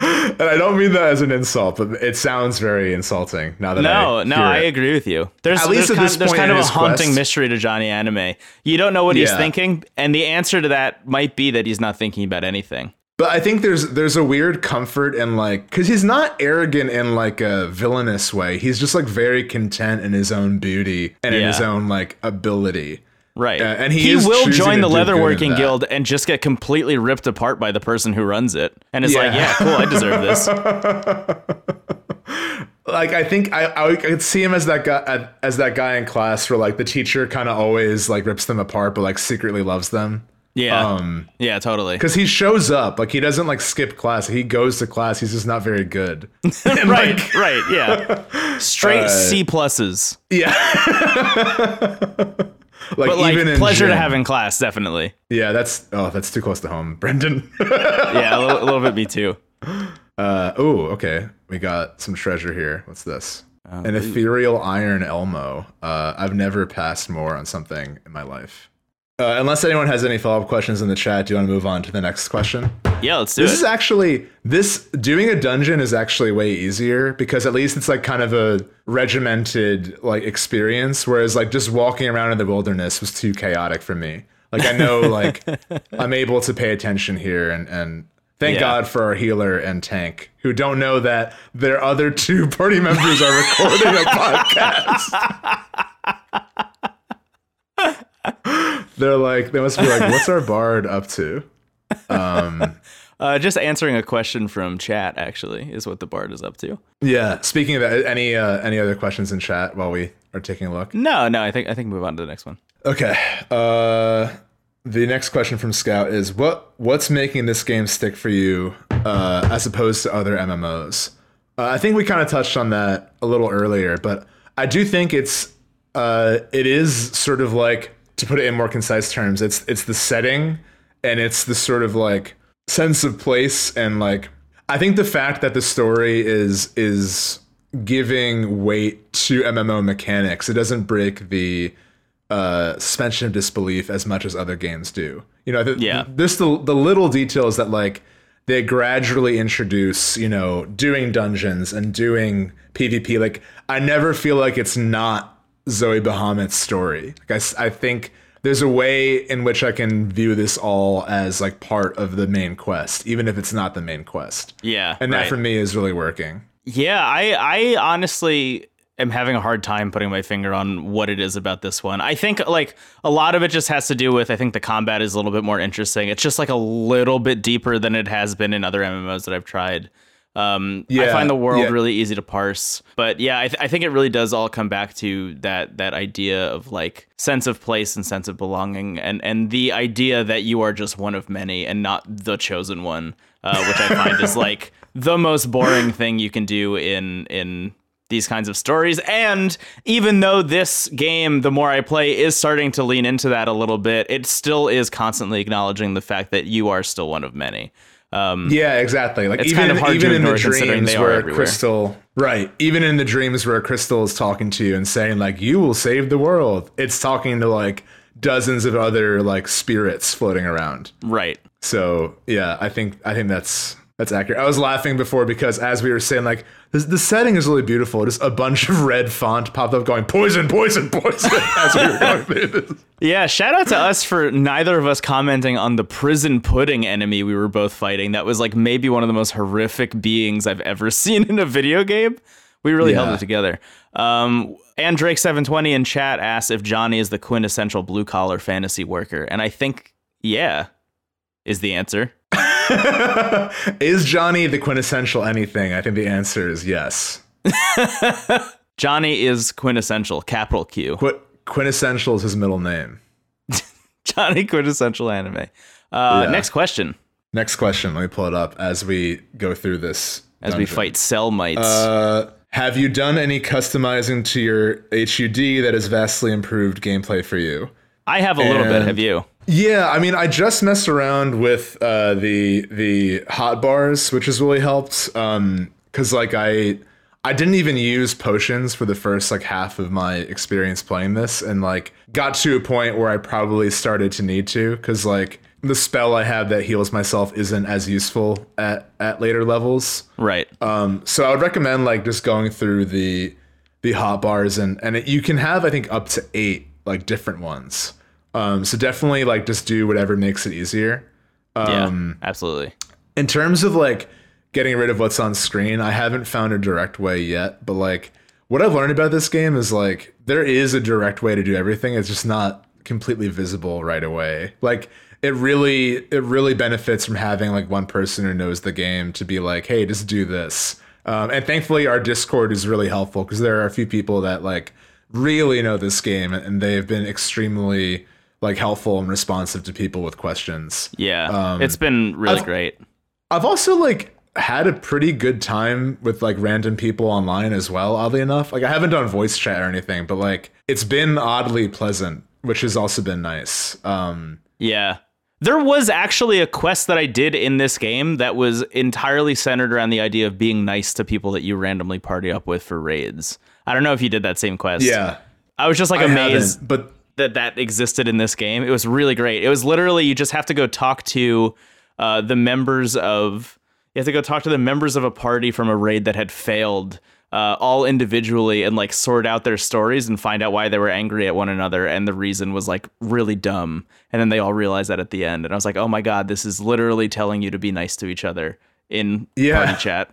(laughs) and I don't mean that as an insult, but it sounds very insulting now that No, I no, I agree with you. There's At least there's at kind, this there's point kind of a haunting quest. mystery to Johnny Anime. You don't know what he's thinking, and the answer to that might be that he's not thinking about anything. But I think there's there's a weird comfort in like because he's not arrogant in like a villainous way. He's just like very content in his own beauty and in his own like ability. Right. Uh, and he is will join the do good in leatherworking guild and just get completely ripped apart by the person who runs it. And it's like, Yeah. yeah, cool, I deserve this. (laughs) Like I think I I could see him as that guy as that guy in class where like the teacher kind of always like rips them apart, but like secretly loves them. Yeah. Um, yeah, totally. because he shows up, like he doesn't like skip class. He goes to class. He's just not very good. (laughs) And, Right, like, (laughs) right, yeah. Straight Uh, C pluses. yeah. Like, But like even pleasure to have in class, definitely. Yeah, that's oh, that's too close to home, (laughs) Brendan. Yeah, a little, a little bit me too. (laughs) uh, oh, okay. We got some treasure here. What's this? Oh, An ethereal iron Elmo. Uh, I've never passed more on something in my life. Uh, unless anyone has any follow up questions in the chat, do you want to move on to the next question? Yeah, let's do This is actually this doing a dungeon is actually way easier because at least it's like kind of a regimented like experience, whereas like just walking around in the wilderness was too chaotic for me. Like I know like (laughs) I'm able to pay attention here and and thank Yeah. God for our healer and tank who don't know that their other two party members are recording a (laughs) podcast. They're like they must be like, what's our bard up to? (laughs) Uh, just answering a question from chat, actually, is what the bard is up to. Yeah. Speaking of that, any uh, any other questions in chat while we are taking a look? No, no, I think I think move on to the next one. Okay. Uh, the next question from Scout is what what's making this game stick for you uh, as opposed to other MMOs? Uh, I think we kind of touched on that a little earlier, but I do think it's uh, it is sort of like to put it in more concise terms. It's it's the setting and it's the sort of like sense of place and like I think the fact that the story is is giving weight to MMO mechanics. It doesn't break the uh, suspension of disbelief as much as other games do. You know, the, Yeah. this the the little details that like they gradually introduce. You know, doing dungeons and doing PvP. Like I never feel like it's not Zoe Bahamut's story. Like I, I think there's a way in which I can view this all as like part of the main quest, even if it's not the main quest. Yeah, And that right. for me is really working. Yeah, I I honestly am having a hard time putting my finger on what it is about this one. I think like a lot of it just has to do with I think the combat is a little bit more interesting. It's just like a little bit deeper than it has been in other MMOs that I've tried. Um, I find the world yeah. really easy to parse, but yeah, I, th- I think it really does all come back to that that idea of like sense of place and sense of belonging, and and the idea that you are just one of many and not the chosen one, uh, which I find is (laughs) like the most boring thing you can do in in these kinds of stories. And even though this game, the more I play, is starting to lean into that a little bit, it still is constantly acknowledging the fact that you are still one of many. Um, Yeah, exactly. Like It's even kind of hard even to in the dreams they where. Crystal, right? Even in the dreams where Crystal is talking to you and saying like, "You will save the world," it's talking to like dozens of other like spirits floating around. right. So yeah, I think I think that's That's accurate. I was laughing before because as we were saying, like this, the setting is really beautiful. Just a bunch of red font popped up going poison, poison, poison (laughs) as we were going through this. Yeah, shout out to us for neither of us commenting on the prison pudding enemy we were both fighting. That was like maybe one of the most horrific beings I've ever (laughs) seen in a video game. We really held it together. Um, and Drake720 in chat asks if Johnny is the quintessential blue collar fantasy worker. And I think, yeah, is the answer. (laughs) is Johnny the quintessential anything? I think the answer is yes. (laughs) Johnny is quintessential, capital Q. Qu- quintessential is his middle name. (laughs) Johnny quintessential anime. Uh, Yeah. Next question Next question. Let me pull it up as we go through this. as we fight cell mites. Uh, have you done any customizing to your HUD that has vastly improved gameplay for you? I have a little bit. Have you? Yeah, I mean, I just messed around with uh, the the hot bars, which has really helped. Um, cause like I I didn't even use potions for the first like half of my experience playing this, and like got to a point where I probably started to need to, cause like the spell I have that heals myself isn't as useful at at later levels. Right. Um, so I would recommend like just going through the the hot bars and and it, you can have I think up to eight like different ones. Um, so definitely like just do whatever makes it easier. Um, yeah, absolutely. in terms of like getting rid of what's on screen, I haven't found a direct way yet. But like what I've learned about this game is like there is a direct way to do everything. It's just not completely visible right away. Like it really it really benefits from having like one person who knows the game to be like, hey, just do this. Um, and thankfully, our Discord is really helpful because there are a few people that like really know this game and they've been extremely like helpful and responsive to people with questions. Yeah, Um, it's been really I've- great. I've also like had a pretty good time with like random people online as well, oddly enough. Like I haven't done voice chat or anything, but like it's been oddly pleasant, which has also been nice. Um Yeah. There was actually a quest that I did in this game that was entirely centered around the idea of being nice to people that you randomly party up with for raids. I don't know if you did that same quest. yeah. I was just like amazed but that that existed in this game. It was really great. It was literally you just have to go talk to uh, the members of you have to go talk to the members of a party from a raid that had failed uh, all individually and like sort out their stories and find out why they were angry at one another and the reason was like really dumb and then they all realized that at the end and I was like oh my god this is literally telling you to be nice to each other in Yeah. party chat.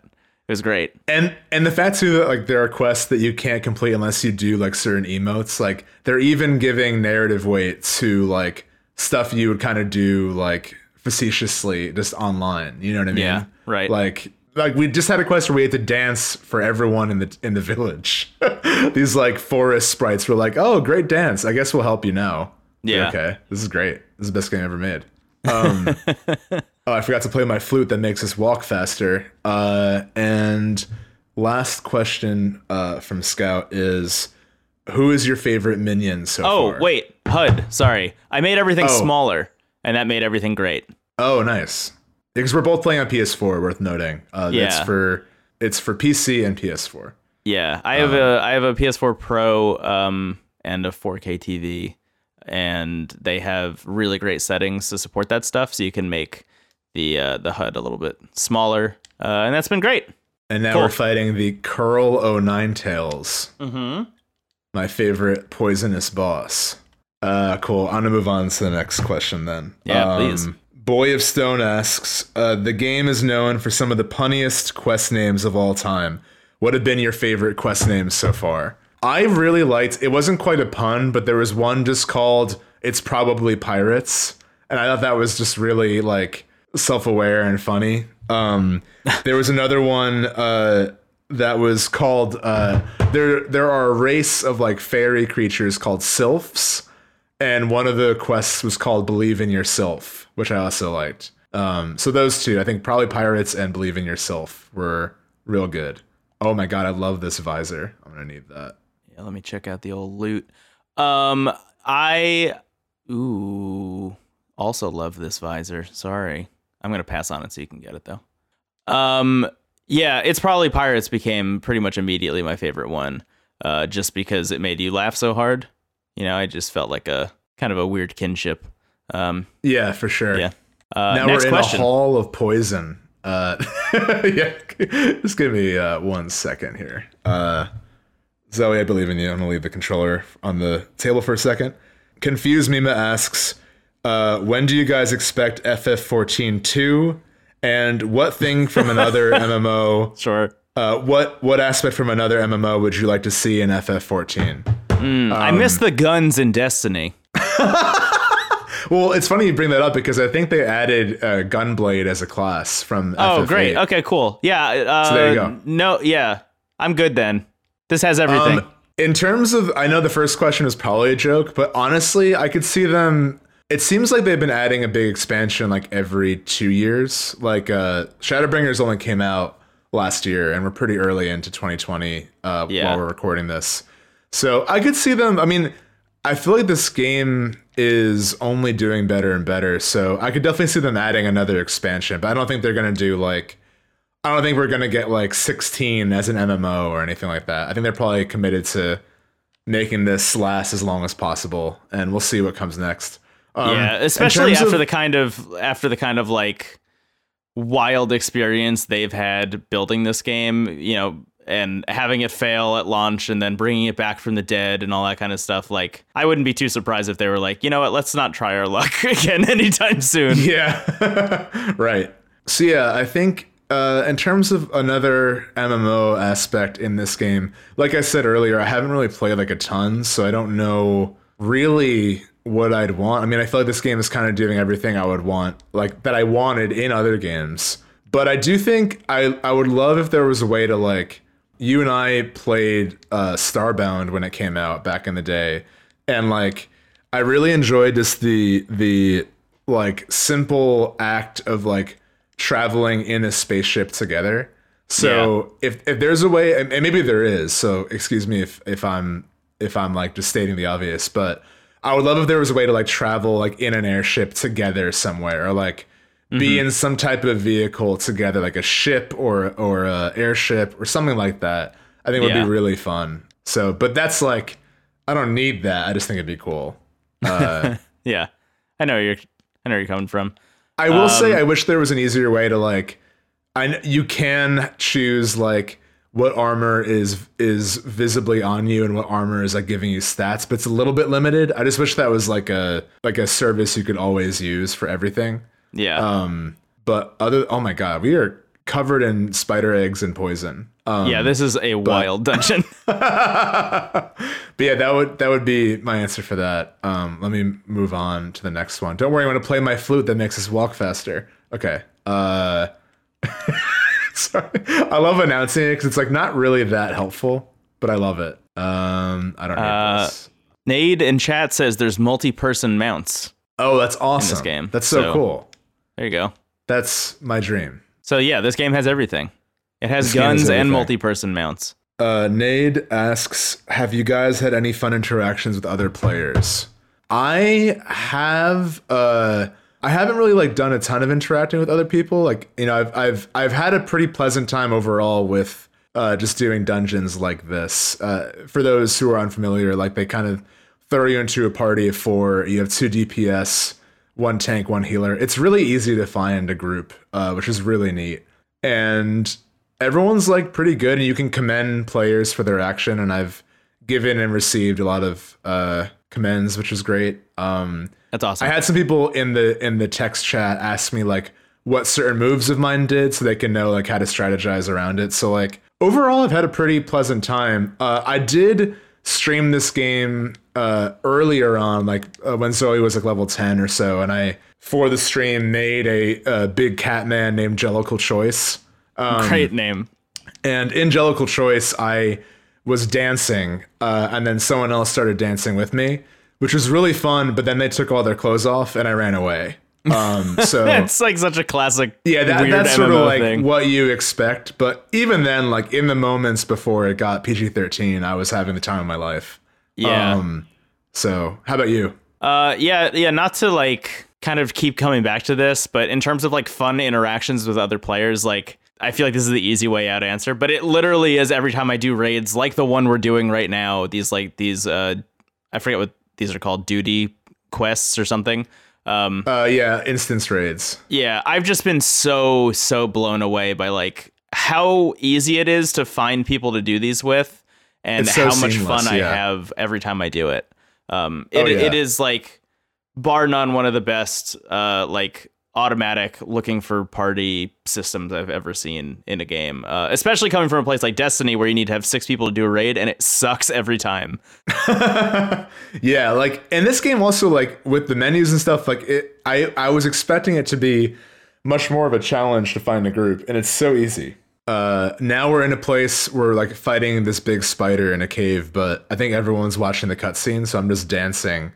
It was great. and and the fact too that like there are quests that you can't complete unless you do like certain emotes. Like they're even giving narrative weight to like stuff you would kind of do like facetiously just online. You know what I mean? Yeah, right. Like like we just had a quest where we had to dance for everyone in the in the village. (laughs) These like forest sprites were like, "Oh, great dance! I guess we'll help you now." Yeah. Okay, this is great. This is the best game ever made. Um, (laughs) oh, I forgot to play my flute that makes us walk faster. Uh, and last question uh, from Scout is, who is your favorite minion so Oh, far? wait. HUD. Sorry. I made everything Oh. smaller and that made everything great. Oh, nice. Because we're both playing on PS4. Worth noting. Uh, It's for it's for PC and PS4. Yeah, I have a I have a PS4 Pro um, and a 4K TV, and they have really great settings to support that stuff. So you can make the uh, the HUD a little bit smaller, uh, and that's been great. And now Cool. we're fighting the Coeurl O' Nine Tails. Mm-hmm. my favorite poisonous boss. Uh, cool. I'm gonna move on to the next question then. Yeah, please. Boy of Stone asks, uh, the game is known for some of the punniest quest names of all time. What have been your favorite quest names so far? I really liked. It wasn't quite a pun, but there was one just called "It's Probably Pirates," and I thought that was just really like self-aware and funny. Um, (laughs) there was another one. Uh, that was called uh there there are a race of like fairy creatures called sylphs and one of the quests was called believe in yourself which i also liked um so those two i think probably pirates and believe in yourself were real good oh my god i love this visor i'm gonna need that Yeah, let me check out the old loot. Um, I ooh also love this visor. Sorry, I'm gonna pass on it so you can get it though. Um, yeah, it's probably Pirates became pretty much immediately my favorite one, uh, just because it made you laugh so hard. You know, I just felt like a kind of a weird kinship. Um, yeah for sure yeah. Uh, now next we're in question. a hall of poison Uh, (laughs) yeah, (laughs) just give me uh, one second here. Uh, Zoe, I believe in you. I'm gonna leave the controller on the table for a second. Confused Mima asks, uh, when do you guys expect FF14 2? And what thing from another (laughs) MMO? Sure. Uh, what what aspect from another MMO would you like to see in FF14? I miss the guns in Destiny. (laughs) Well, it's funny you bring that up because I think they added uh, Gunblade as a class from. Oh, FF8. great. Okay, cool. Yeah. Uh, there you go. No, yeah. I'm good then. This has everything. Um, in terms of, I know the first question was probably a joke, but honestly, I could see them. It seems like they've been adding a big expansion like every two years. Like uh, Shadowbringers only came out last year, and we're pretty early into 2020 uh, Yeah. while we're recording this. So I could see them. I mean, I feel like this game is only doing better and better. So I could definitely see them adding another expansion, but I don't think they're gonna do like. I don't think we're gonna get like 16 as an MMO or anything like that. I think they're probably committed to making this last as long as possible, and we'll see what comes next. Um, yeah, especially after of- the kind of after the kind of like wild experience they've had building this game, you know, and having it fail at launch and then bringing it back from the dead and all that kind of stuff. Like, I wouldn't be too surprised if they were like, you know what, let's not try our luck (laughs) again anytime soon. Yeah. (laughs) right. So yeah, I think uh, in terms of another MMO aspect in this game, like I said earlier, I haven't really played like a ton, so I don't know really what I'd want. I mean, I feel like this game is kind of doing everything I would want, like that I wanted in other games. But I do think I I would love if there was a way to like you and I played uh, Starbound when it came out back in the day, and like I really enjoyed just the the like simple act of like traveling in a spaceship together. So if if there's a way, and and maybe there is. So excuse me if if I'm if I'm like just stating the obvious, but I would love if there was a way to like travel like in an airship together somewhere, or like be in some type of vehicle together, like a ship or or a airship or something like that. I think it would Yeah. be really fun. So, but that's like I don't need that. I just think it'd be cool. Uh, (laughs) Yeah, I know where you're. I know where you're coming from. I will say Um, I wish there was an easier way to like I you can choose like what armor is is visibly on you and what armor is like giving you stats, but it's a little bit limited. I just wish that was like a like a service you could always use for everything. Yeah. Um but other oh my god, we are covered in spider eggs and poison. Um yeah, this is a wild (laughs) dungeon. (laughs) but yeah, that would that would be my answer for that. Um, let me move on to the next one. Don't worry, I'm gonna play my flute that makes us walk faster. Okay. Uh, (laughs) sorry, I love announcing it because it's like not really that helpful, but I love it. Um, I don't know. Uh, Nade in chat says there's multi-person mounts. oh, that's awesome. this game, That's so, so- cool. There you go. That's my dream. So yeah, this game has everything. It has This game has guns and multi-person mounts. Uh, Nade asks, "Have you guys had any fun interactions with other players?" I have. Uh, I haven't really like done a ton of interacting with other people. Like you know, I've I've I've had a pretty pleasant time overall with uh, just doing dungeons like this. Uh, for those who are unfamiliar, like they kind of throw you into a party of four. You have two DPS, one tank, one healer. It's really easy to find a group, uh, which is really neat. And everyone's like pretty good, and you can commend players for their action. And I've given and received a lot of uh, commends, which is great. Um, That's awesome. I had some people in the in the text chat ask me like what certain moves of mine did, so they can know like how to strategize around it. So like overall, I've had a pretty pleasant time. Uh, I did stream this game uh, earlier on, like uh, when Zoe was like level ten or so, and I for the stream made a, a big cat man named Jellicle Choice. Um, Great name. and Angelical Choice, I was dancing, uh, and then someone else started dancing with me, which was really fun. But then they took all their clothes off, and I ran away. Um, (laughs) so It's like such a classic. yeah, that, that's sort of like thing. what you expect. But even then, like in the moments before it got PG thirteen, I was having the time of my life. Yeah. Um, so how about you? Uh, yeah, yeah. Not to like kind of keep coming back to this, but in terms of like fun interactions with other players, like I feel like this is the easy way out answer. But it literally is every time I do raids, like the one we're doing right now. These like these uh, I forget what these are called, duty quests or something. Um, Uh, yeah, instance raids. yeah, I've just been so so blown away by like how easy it is to find people to do these with, and so how much seamless, fun I have every time I do it. Um, it, Oh, yeah. it is like bar none one of the best uh like automatic looking for party systems I've ever seen in a game. Uh, especially coming from a place like Destiny where you need to have six people to do a raid and it sucks every time. (laughs) yeah, like and this game also like with the menus and stuff, like it I I was expecting it to be much more of a challenge to find a group, and it's so easy. Uh now we're in a place where we're like fighting this big spider in a cave, but I think everyone's watching the cutscene, so I'm just dancing.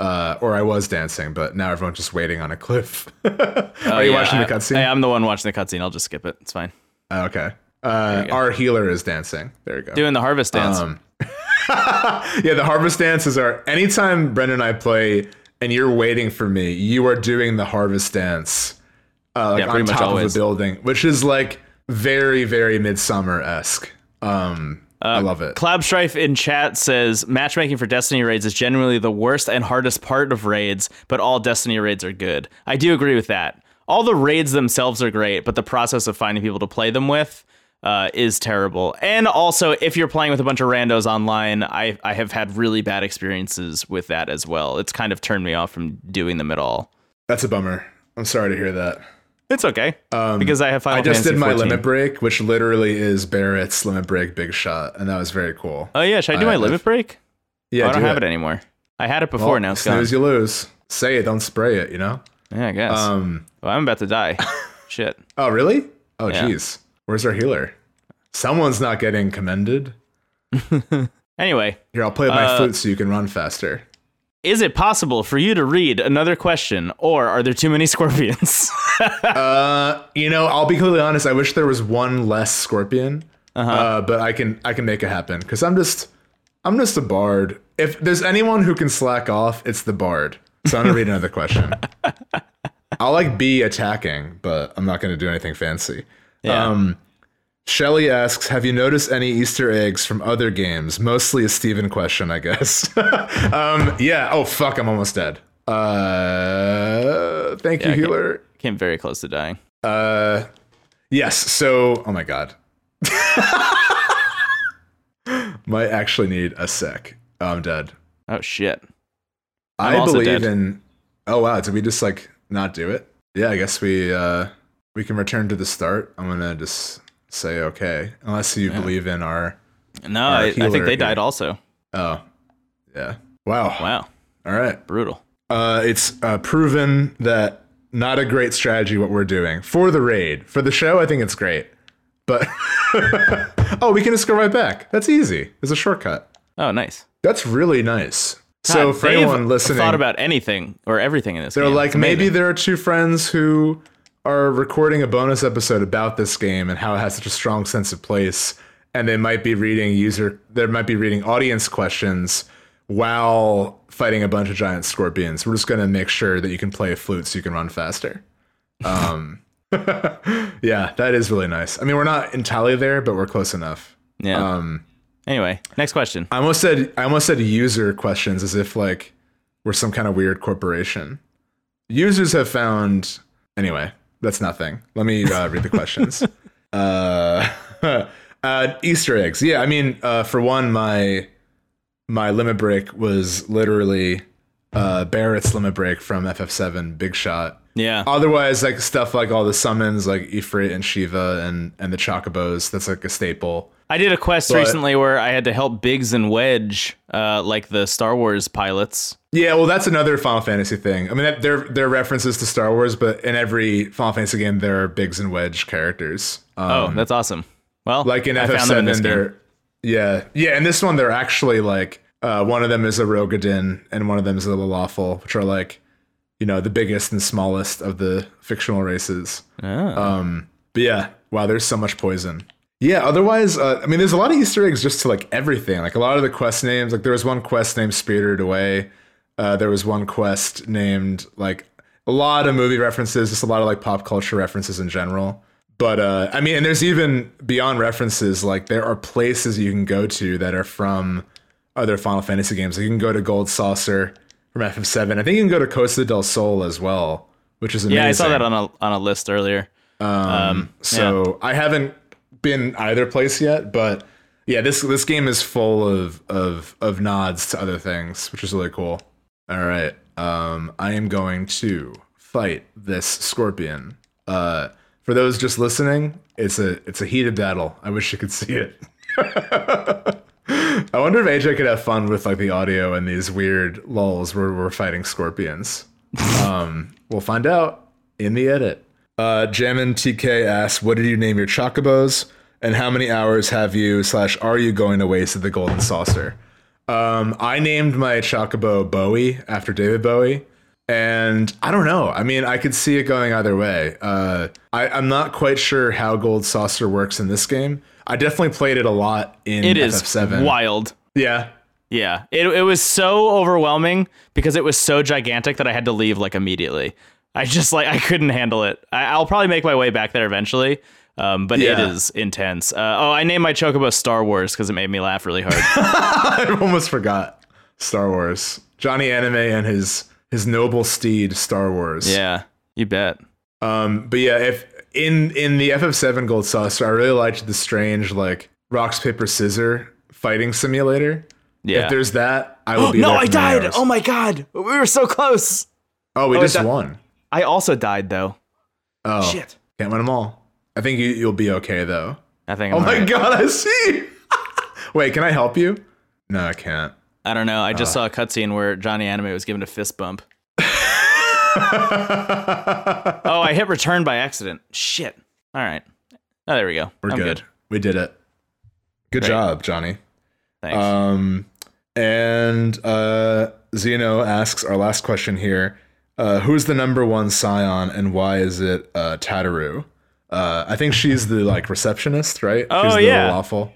Uh, or I was dancing, but now everyone's just waiting on a cliff. (laughs) Are you Yeah, watching the I- cutscene? I, am the one watching the cutscene. I'll just skip it. It's fine. Oh, okay. Uh, our healer is dancing. There you go. Doing the harvest dance. Um, (laughs) yeah, the harvest dances are anytime Brendan and I play and you're waiting for me, you are doing the harvest dance uh, like Yeah, pretty on much top of a building, which is like very, very midsummer esque. Um, I love it. Cloud Strife in chat says matchmaking for Destiny raids is generally the worst and hardest part of raids, but all Destiny raids are good. I do agree with that. All the raids themselves are great, but the process of finding people to play them with uh, is terrible. And also, if you're playing with a bunch of randos online, I, I have had really bad experiences with that as well. It's kind of turned me off from doing them at all. That's a bummer. I'm sorry to hear that. It's okay because I have Final Um, I just Fantasy did my 14. limit break, which literally is Barret's limit break big shot, and that was very cool. Oh yeah, should I do I- my limit break? Yeah, Oh, I don't do have it. anymore. I had it before. Well, now it's gone. snooze, you lose. Say it, don't spray it. You know. Yeah, I guess. Um. well, I'm about to die. (laughs) Shit. Oh, really? Oh, Yeah. jeez. Where's our healer? Someone's not getting commended. (laughs) Anyway, Here, I'll play with my Uh, flute so you can run faster. Is it possible for you to read another question, or are there too many (laughs) scorpions? Uh, you know, I'll be completely honest. I wish there was one less scorpion, Uh-huh. uh, but I can I can make it happen because I'm just I'm just a bard. If there's anyone who can slack off, it's the bard. So I'm gonna read another question. (laughs) I'll like be attacking, but I'm not gonna do anything fancy. Yeah. Um, Shelly asks, "Have you noticed any Easter eggs from other games?" Mostly a Steven question, I guess. (laughs) um, yeah. Oh fuck, I'm almost dead. Uh, thank you, okay. healer. Came very close to dying. Uh, yes. So, oh my god, (laughs) might actually need a sec. Oh, I'm dead. Oh shit. I'm I believe dead. in. Oh wow, did we just like not do it? Yeah, I guess we uh we can return to the start. I'm gonna just say okay, unless you believe in our. No, I, I think they here. died also. Oh, yeah. Wow. Wow, All right. brutal. Uh, it's uh, proven that not a great strategy what we're doing for the raid. For the show, I think it's great. But (laughs) oh, we can just go right back. That's easy. There's a shortcut. Oh, nice. That's really nice. so God, for they've anyone listening, thought about anything or everything in this. they're game. like maybe there are two friends who are recording a bonus episode about this game and how it has such a strong sense of place, and they might be reading user, they might be reading audience questions while fighting a bunch of giant scorpions. We're just gonna make sure that you can play a flute so you can run faster. Um, (laughs) yeah, that is really nice. I mean, we're not entirely there, but we're close enough. yeah. Um, anyway, next question. I almost said I almost said user questions as if like we're some kind of weird corporation. Users have found anyway. That's nothing. Let me uh, read the questions. (laughs) uh, (laughs) uh, Easter eggs. Yeah, I mean, uh, for one, my my limit break was literally uh, Barret's limit break from FF7 Big Shot. Yeah. Otherwise, like stuff like all the summons, like Ifrit and Shiva and and the Chocobos. That's like a staple. I did a quest But- recently where I had to help Biggs and Wedge, uh, like the Star Wars pilots. Yeah, well, that's another Final Fantasy thing. I mean, that, they're they're references to Star Wars, but in every Final Fantasy game, there are Biggs and Wedge characters. Um, Oh, that's awesome. Well, like in I found them in this FF7, game. they're yeah, yeah. In this one, they're actually like uh, one of them is a Roegadyn and one of them is a Lalafell, which are like you know the biggest and smallest of the fictional races. Oh. Um, but yeah, wow, there's so much poison. Yeah, otherwise, uh, I mean, there's a lot of Easter eggs just to like everything. Like a lot of the quest names, like there was one quest named Spirited Away. Uh, there was one quest named like a lot of movie references, just a lot of like pop culture references in general. But uh, I mean, and there's even beyond references, like there are places you can go to that are from other Final Fantasy games. Like you can go to Gold Saucer from FF7. I think you can go to Costa del Sol as well, which is amazing. Yeah, I saw that on a on a list earlier. Um, so I haven't been either place yet, but yeah, this this game is full of of of nods to other things, which is really cool. All right, um, I am going to fight this scorpion. Uh, for those just listening, it's a it's a heated battle. I wish you could see it. (laughs) I wonder if AJ could have fun with like the audio and these weird lulls where we're fighting scorpions. (laughs) um, we'll find out in the edit. Uh, Jammin TK asks, "What did you name your chocobos, and how many hours have you slash are you going to waste at the Golden Saucer?" Um, I named my chocobo Bowie after David Bowie, and I don't know. I mean, I could see it going either way. Uh, I, I'm not quite sure how Gold Saucer works in this game. I definitely played it a lot in It is FF7. wild. Yeah, Yeah, it it was so overwhelming because it was so gigantic that I had to leave like immediately. I just like I couldn't handle it. I, I'll probably make my way back there eventually, um, but it Yeah. is intense. Uh, oh, I named my chocobo Star Wars because it made me laugh really hard. (laughs) I almost forgot Star Wars. Johnny Anime and his his noble steed Star Wars. yeah, you bet. Um, but yeah, if in in the FF7 Gold Saucer, I really liked the strange like rocks paper scissor fighting simulator. Yeah. If there's that, I will (gasps) be no, I died. hours. Oh my god, we were so close. Oh, we Oh, just that- won. I also died though. Oh, Shit. Can't win them all. I think you, you'll be okay though. I think. Oh I'm my alright. god, I see. (laughs) Wait, can I help you? No, I can't. I don't know. I Uh. just saw a cutscene where Johnny Anime was given a fist bump. (laughs) Oh, I hit return by accident. Shit. All right. Oh, there we go. We're good. good. We did it. Good Great. job, Johnny. Thanks. Um, and uh, Zeno asks our last question here: uh, Who's the number one Scion, and why is it uh, Tataru? Uh, I think she's the like receptionist, right? Oh, she's the yeah. Lalafell.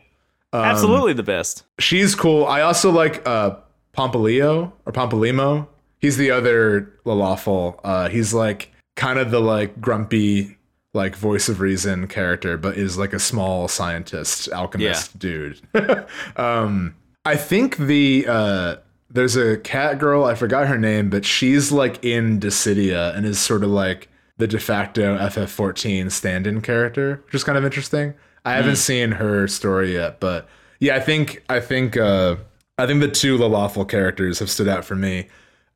um, Absolutely the best. She's cool. I also like uh, Pompilio or Pompolimo. He's the other Lalafell. Uh, he's like kind of the like grumpy, like voice of reason character, but is like a small scientist, alchemist dude. (laughs) um, I think the uh, there's a cat girl. I forgot her name, but she's like in Dissidia and is sort of like the de facto FF14 stand-in character, which is kind of interesting. I haven't seen her story yet, but yeah, I think I think uh, I think the two Lalafell characters have stood out for me.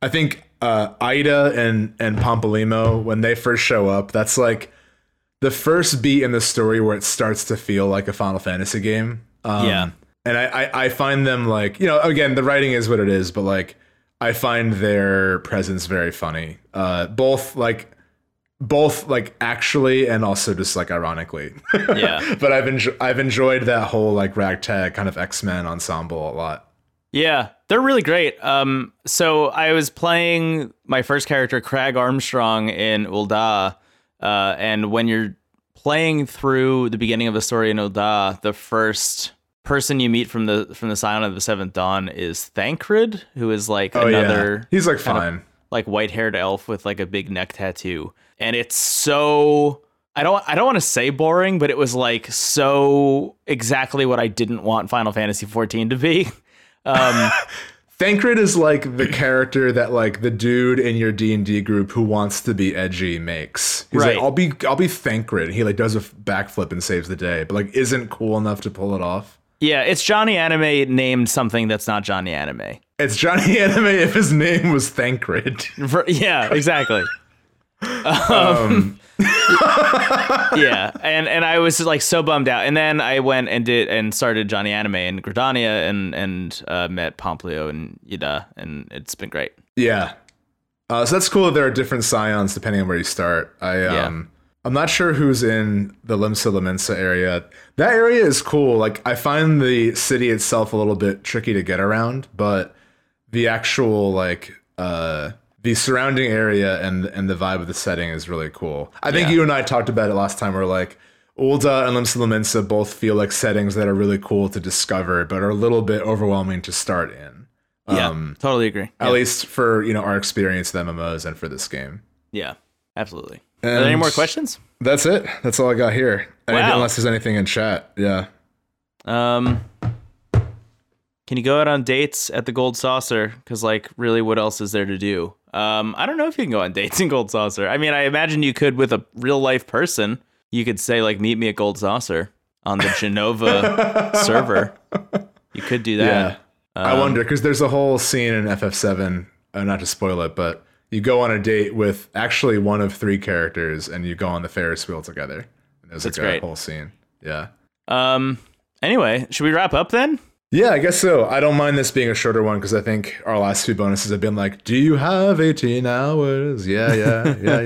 I think uh, Yda and and Pompolimo when they first show up, that's like the first beat in the story where it starts to feel like a Final Fantasy game. Um, Yeah. and I, I I find them like you know again the writing is what it is, but like I find their presence very funny. Uh, both like both like actually and also just like ironically. Yeah. (laughs) but I've enjo- I've enjoyed that whole like ragtag kind of X Men ensemble a lot. Yeah, they're really great. Um, so I was playing my first character, Crag Armstrong, in Ul'dah, uh, and when you're playing through the beginning of the story in Ul'dah, the first person you meet from the from the Scion of the Seventh Dawn is Thancred, who is like Oh another yeah, he's like kind of- fine. like white haired elf with like a big neck tattoo. And it's so I don't I don't want to say boring, but it was like so exactly what I didn't want Final Fantasy 14 to be. (laughs) Um (laughs) Thancred is like the character that like the dude in your D and D group who wants to be edgy makes. He's Right. like, I'll be I'll be Thancred. He like does a backflip and saves the day, but like isn't cool enough to pull it off. yeah, it's Johnny Anime named something that's not Johnny Anime. It's Johnny (laughs) Anime if his name was Thancred. For- yeah, exactly. Um, yeah, and and I was like so bummed out, and then I went and did and started Johnny Anime in Gridania and and uh, met Pomplio and Yda, and it's been great. yeah. Uh, so that's cool that there are different scions depending on where you start. I um I'm not sure who's in the Limsa Lominsa area. That area is cool. Like I find the city itself a little bit tricky to get around, but the actual like uh the surrounding area and and the vibe of the setting is really cool. I think Yeah. you and I talked about it last time. Where like Ul'dah and Limsa both feel like settings that are really cool to discover, but are a little bit overwhelming to start in. Yeah, Um, totally agree. At Yeah. least for you know our experience with MMOs and for this game. Yeah, absolutely. Are there any more questions? That's it. That's all I got here. Wow. Unless there's anything in chat. Yeah. Um, can you go out on dates at the Gold Saucer? Because like, really, what else is there to do? Um, I don't know if you can go on (laughs) dates in Gold Saucer. I mean, I imagine you could with a real life person. You could say like, meet me at Gold Saucer on the (laughs) Genova server. You could do that. Yeah. I Um, wonder because there's a whole scene in FF7. Uh, not to spoil it, but you go on a date with actually one of three characters, and you go on the Ferris wheel together. And there's That's like a great. whole scene. Yeah. Um. Anyway, should we wrap up then? Yeah, I guess so. I don't mind this being a shorter one because I think our last two bonuses have been like, "Do you have 18 hours?" Yeah, yeah, yeah,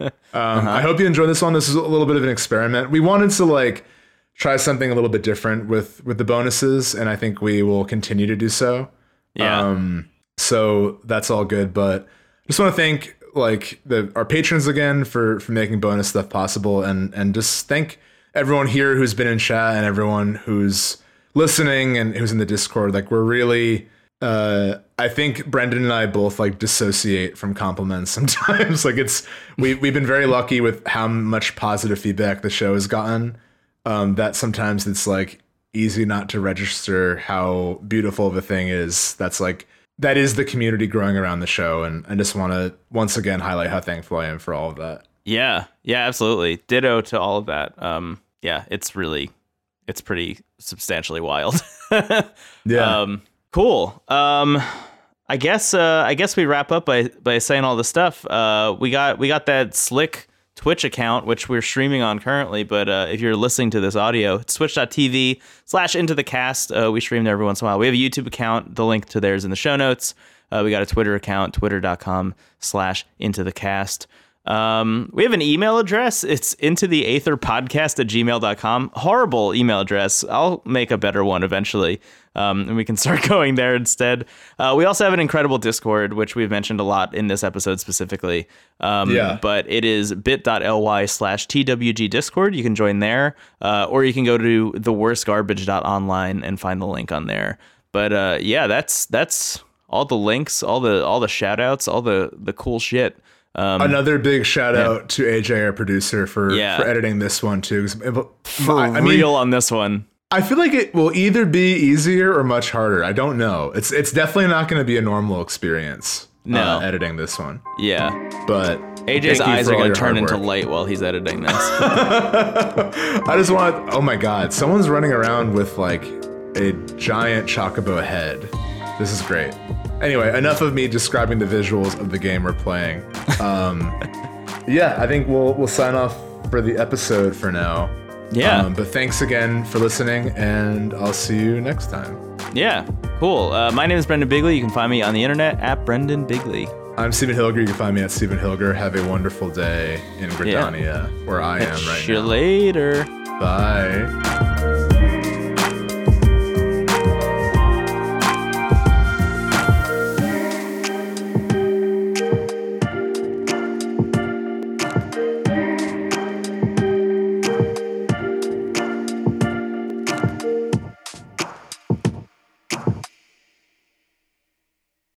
yeah. (laughs) Um, I hope you enjoyed this one. This is a little bit of an experiment. We wanted to like try something a little bit different with with the bonuses, and I think we will continue to do so. Yeah. Um, so that's all good, but just want to thank like the our patrons again for for making bonus stuff possible, and and just thank everyone here who's been in chat and everyone who's listening and who's in the Discord. Like we're really. Uh, I think Brendan and I both like dissociate from compliments (laughs) sometimes. like it's we we've been very lucky with how much positive feedback the show has gotten. Um, that sometimes it's like easy not to register how beautiful a thing is. That's like that is the community growing around the show, and I just want to once again highlight how thankful I am for all of that. Yeah, yeah, absolutely. Ditto to all of that. Um, yeah, it's really, it's pretty substantially wild. (laughs) Yeah. Um, cool. Um, I guess, uh, I guess we wrap up by by saying all the stuff. Uh, we got we got that slick Twitch account which we're streaming on currently. But uh, if you're listening to this audio, it's twitch.tv slash into the cast. Uh, we stream there every once in a while. We have a YouTube account. The link to theirs in the show notes. Uh, we got a Twitter account, twitter.com slash into the cast. Um, we have an email address. It's into the aether podcast at gmail.com. Horrible email address. I'll make a better one eventually. Um, and we can (laughs) start going there instead. Uh, we also have an incredible Discord, which we've mentioned a lot in this episode specifically. Um, Yeah. But it is bit.ly slash TWG Discord. You can join there, uh, or you can go to theworstgarbage.online and find the link on there. But uh, yeah, that's that's all the links, all the all the shout outs, all the the cool shit. Um, Another big shout out to AJ, our producer, for, Yeah. for editing this one too. for I, I real on this one. I feel like it will either be easier or much harder. I don't know. It's it's definitely not going to be a normal experience. No. uh, editing this one, Yeah. but AJ's eyes are going to turn into light while he's editing this. (laughs) (laughs) I just want. Oh my god! Someone's running around with like a giant chocobo head. This is great. Anyway, enough of me describing the visuals of the game we're playing. Um, (laughs) yeah, I think we'll we'll sign off for the episode for now. Yeah. Um, but thanks again for listening, and I'll see you next time. yeah. Cool. Uh, my name is Brendan Bigley. You can find me on the internet at Brendan Bigley. I'm Stephen Hilger. You can find me at Stephen Hilger. Have a wonderful day in Gridania, where I am right Catch you now. later. Bye.